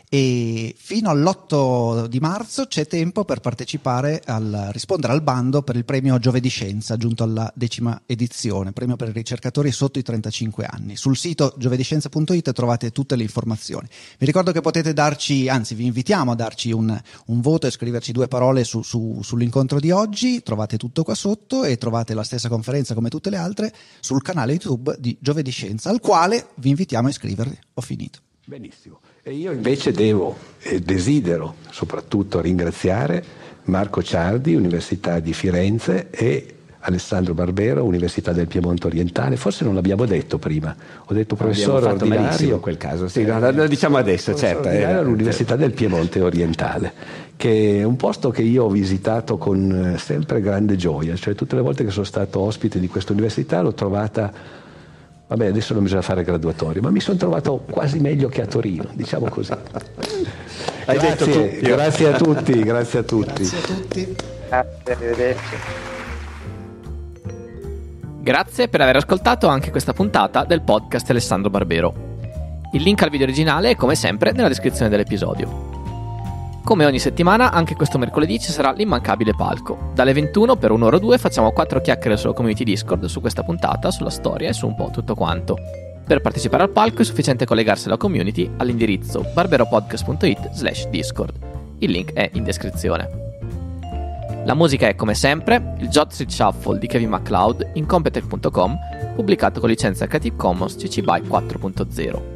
e fino all'8 di marzo c'è tempo per partecipare al rispondere al bando per il premio Giovedì Scienza giunto alla decima edizione, premio per i ricercatori sotto i 35 anni. Sul sito giovediscienza.it trovate tutte le informazioni. Vi ricordo che potete darci, anzi vi invitiamo a darci un, un voto e scriverci due parole su, su, sull'incontro di oggi, trovate tutto qua sotto e trovate la stessa conferenza come tutte le altre sul canale YouTube di Giovedì Scienza al quale vi invitiamo a iscrivervi. Ho finito. Benissimo. E io invece devo e desidero soprattutto ringraziare Marco Ciardi, Università di Firenze e Alessandro Barbero, Università del Piemonte Orientale. Forse non l'abbiamo detto prima, ho detto professore ordinario. in quel caso, sì, no, lo diciamo adesso, certo. Eh, all'Università certo. del Piemonte Orientale, che è un posto che io ho visitato con eh, sempre grande gioia, cioè tutte le volte che sono stato ospite di questa università l'ho trovata Vabbè, adesso non bisogna fare graduatorio, ma mi sono trovato quasi meglio che a Torino, diciamo così. Hai grazie, detto tu. Grazie a tutti, grazie a tutti. Grazie a tutti. Grazie, arrivederci. Grazie per aver ascoltato anche questa puntata del podcast Alessandro Barbero. Il link al video originale è come sempre nella descrizione dell'episodio. Come ogni settimana, anche questo mercoledì ci sarà l'immancabile palco. Dalle 21 per un'ora o due facciamo quattro chiacchiere sulla community Discord su questa puntata, sulla storia e su un po' tutto quanto. Per partecipare al palco è sufficiente collegarsi alla community all'indirizzo barberopodcast.it slash discord. Il link è in descrizione. La musica è come sempre il Jot Street Shuffle di Kevin MacLeod in Competech.com, pubblicato con licenza Creative Commons CC BY 4.0.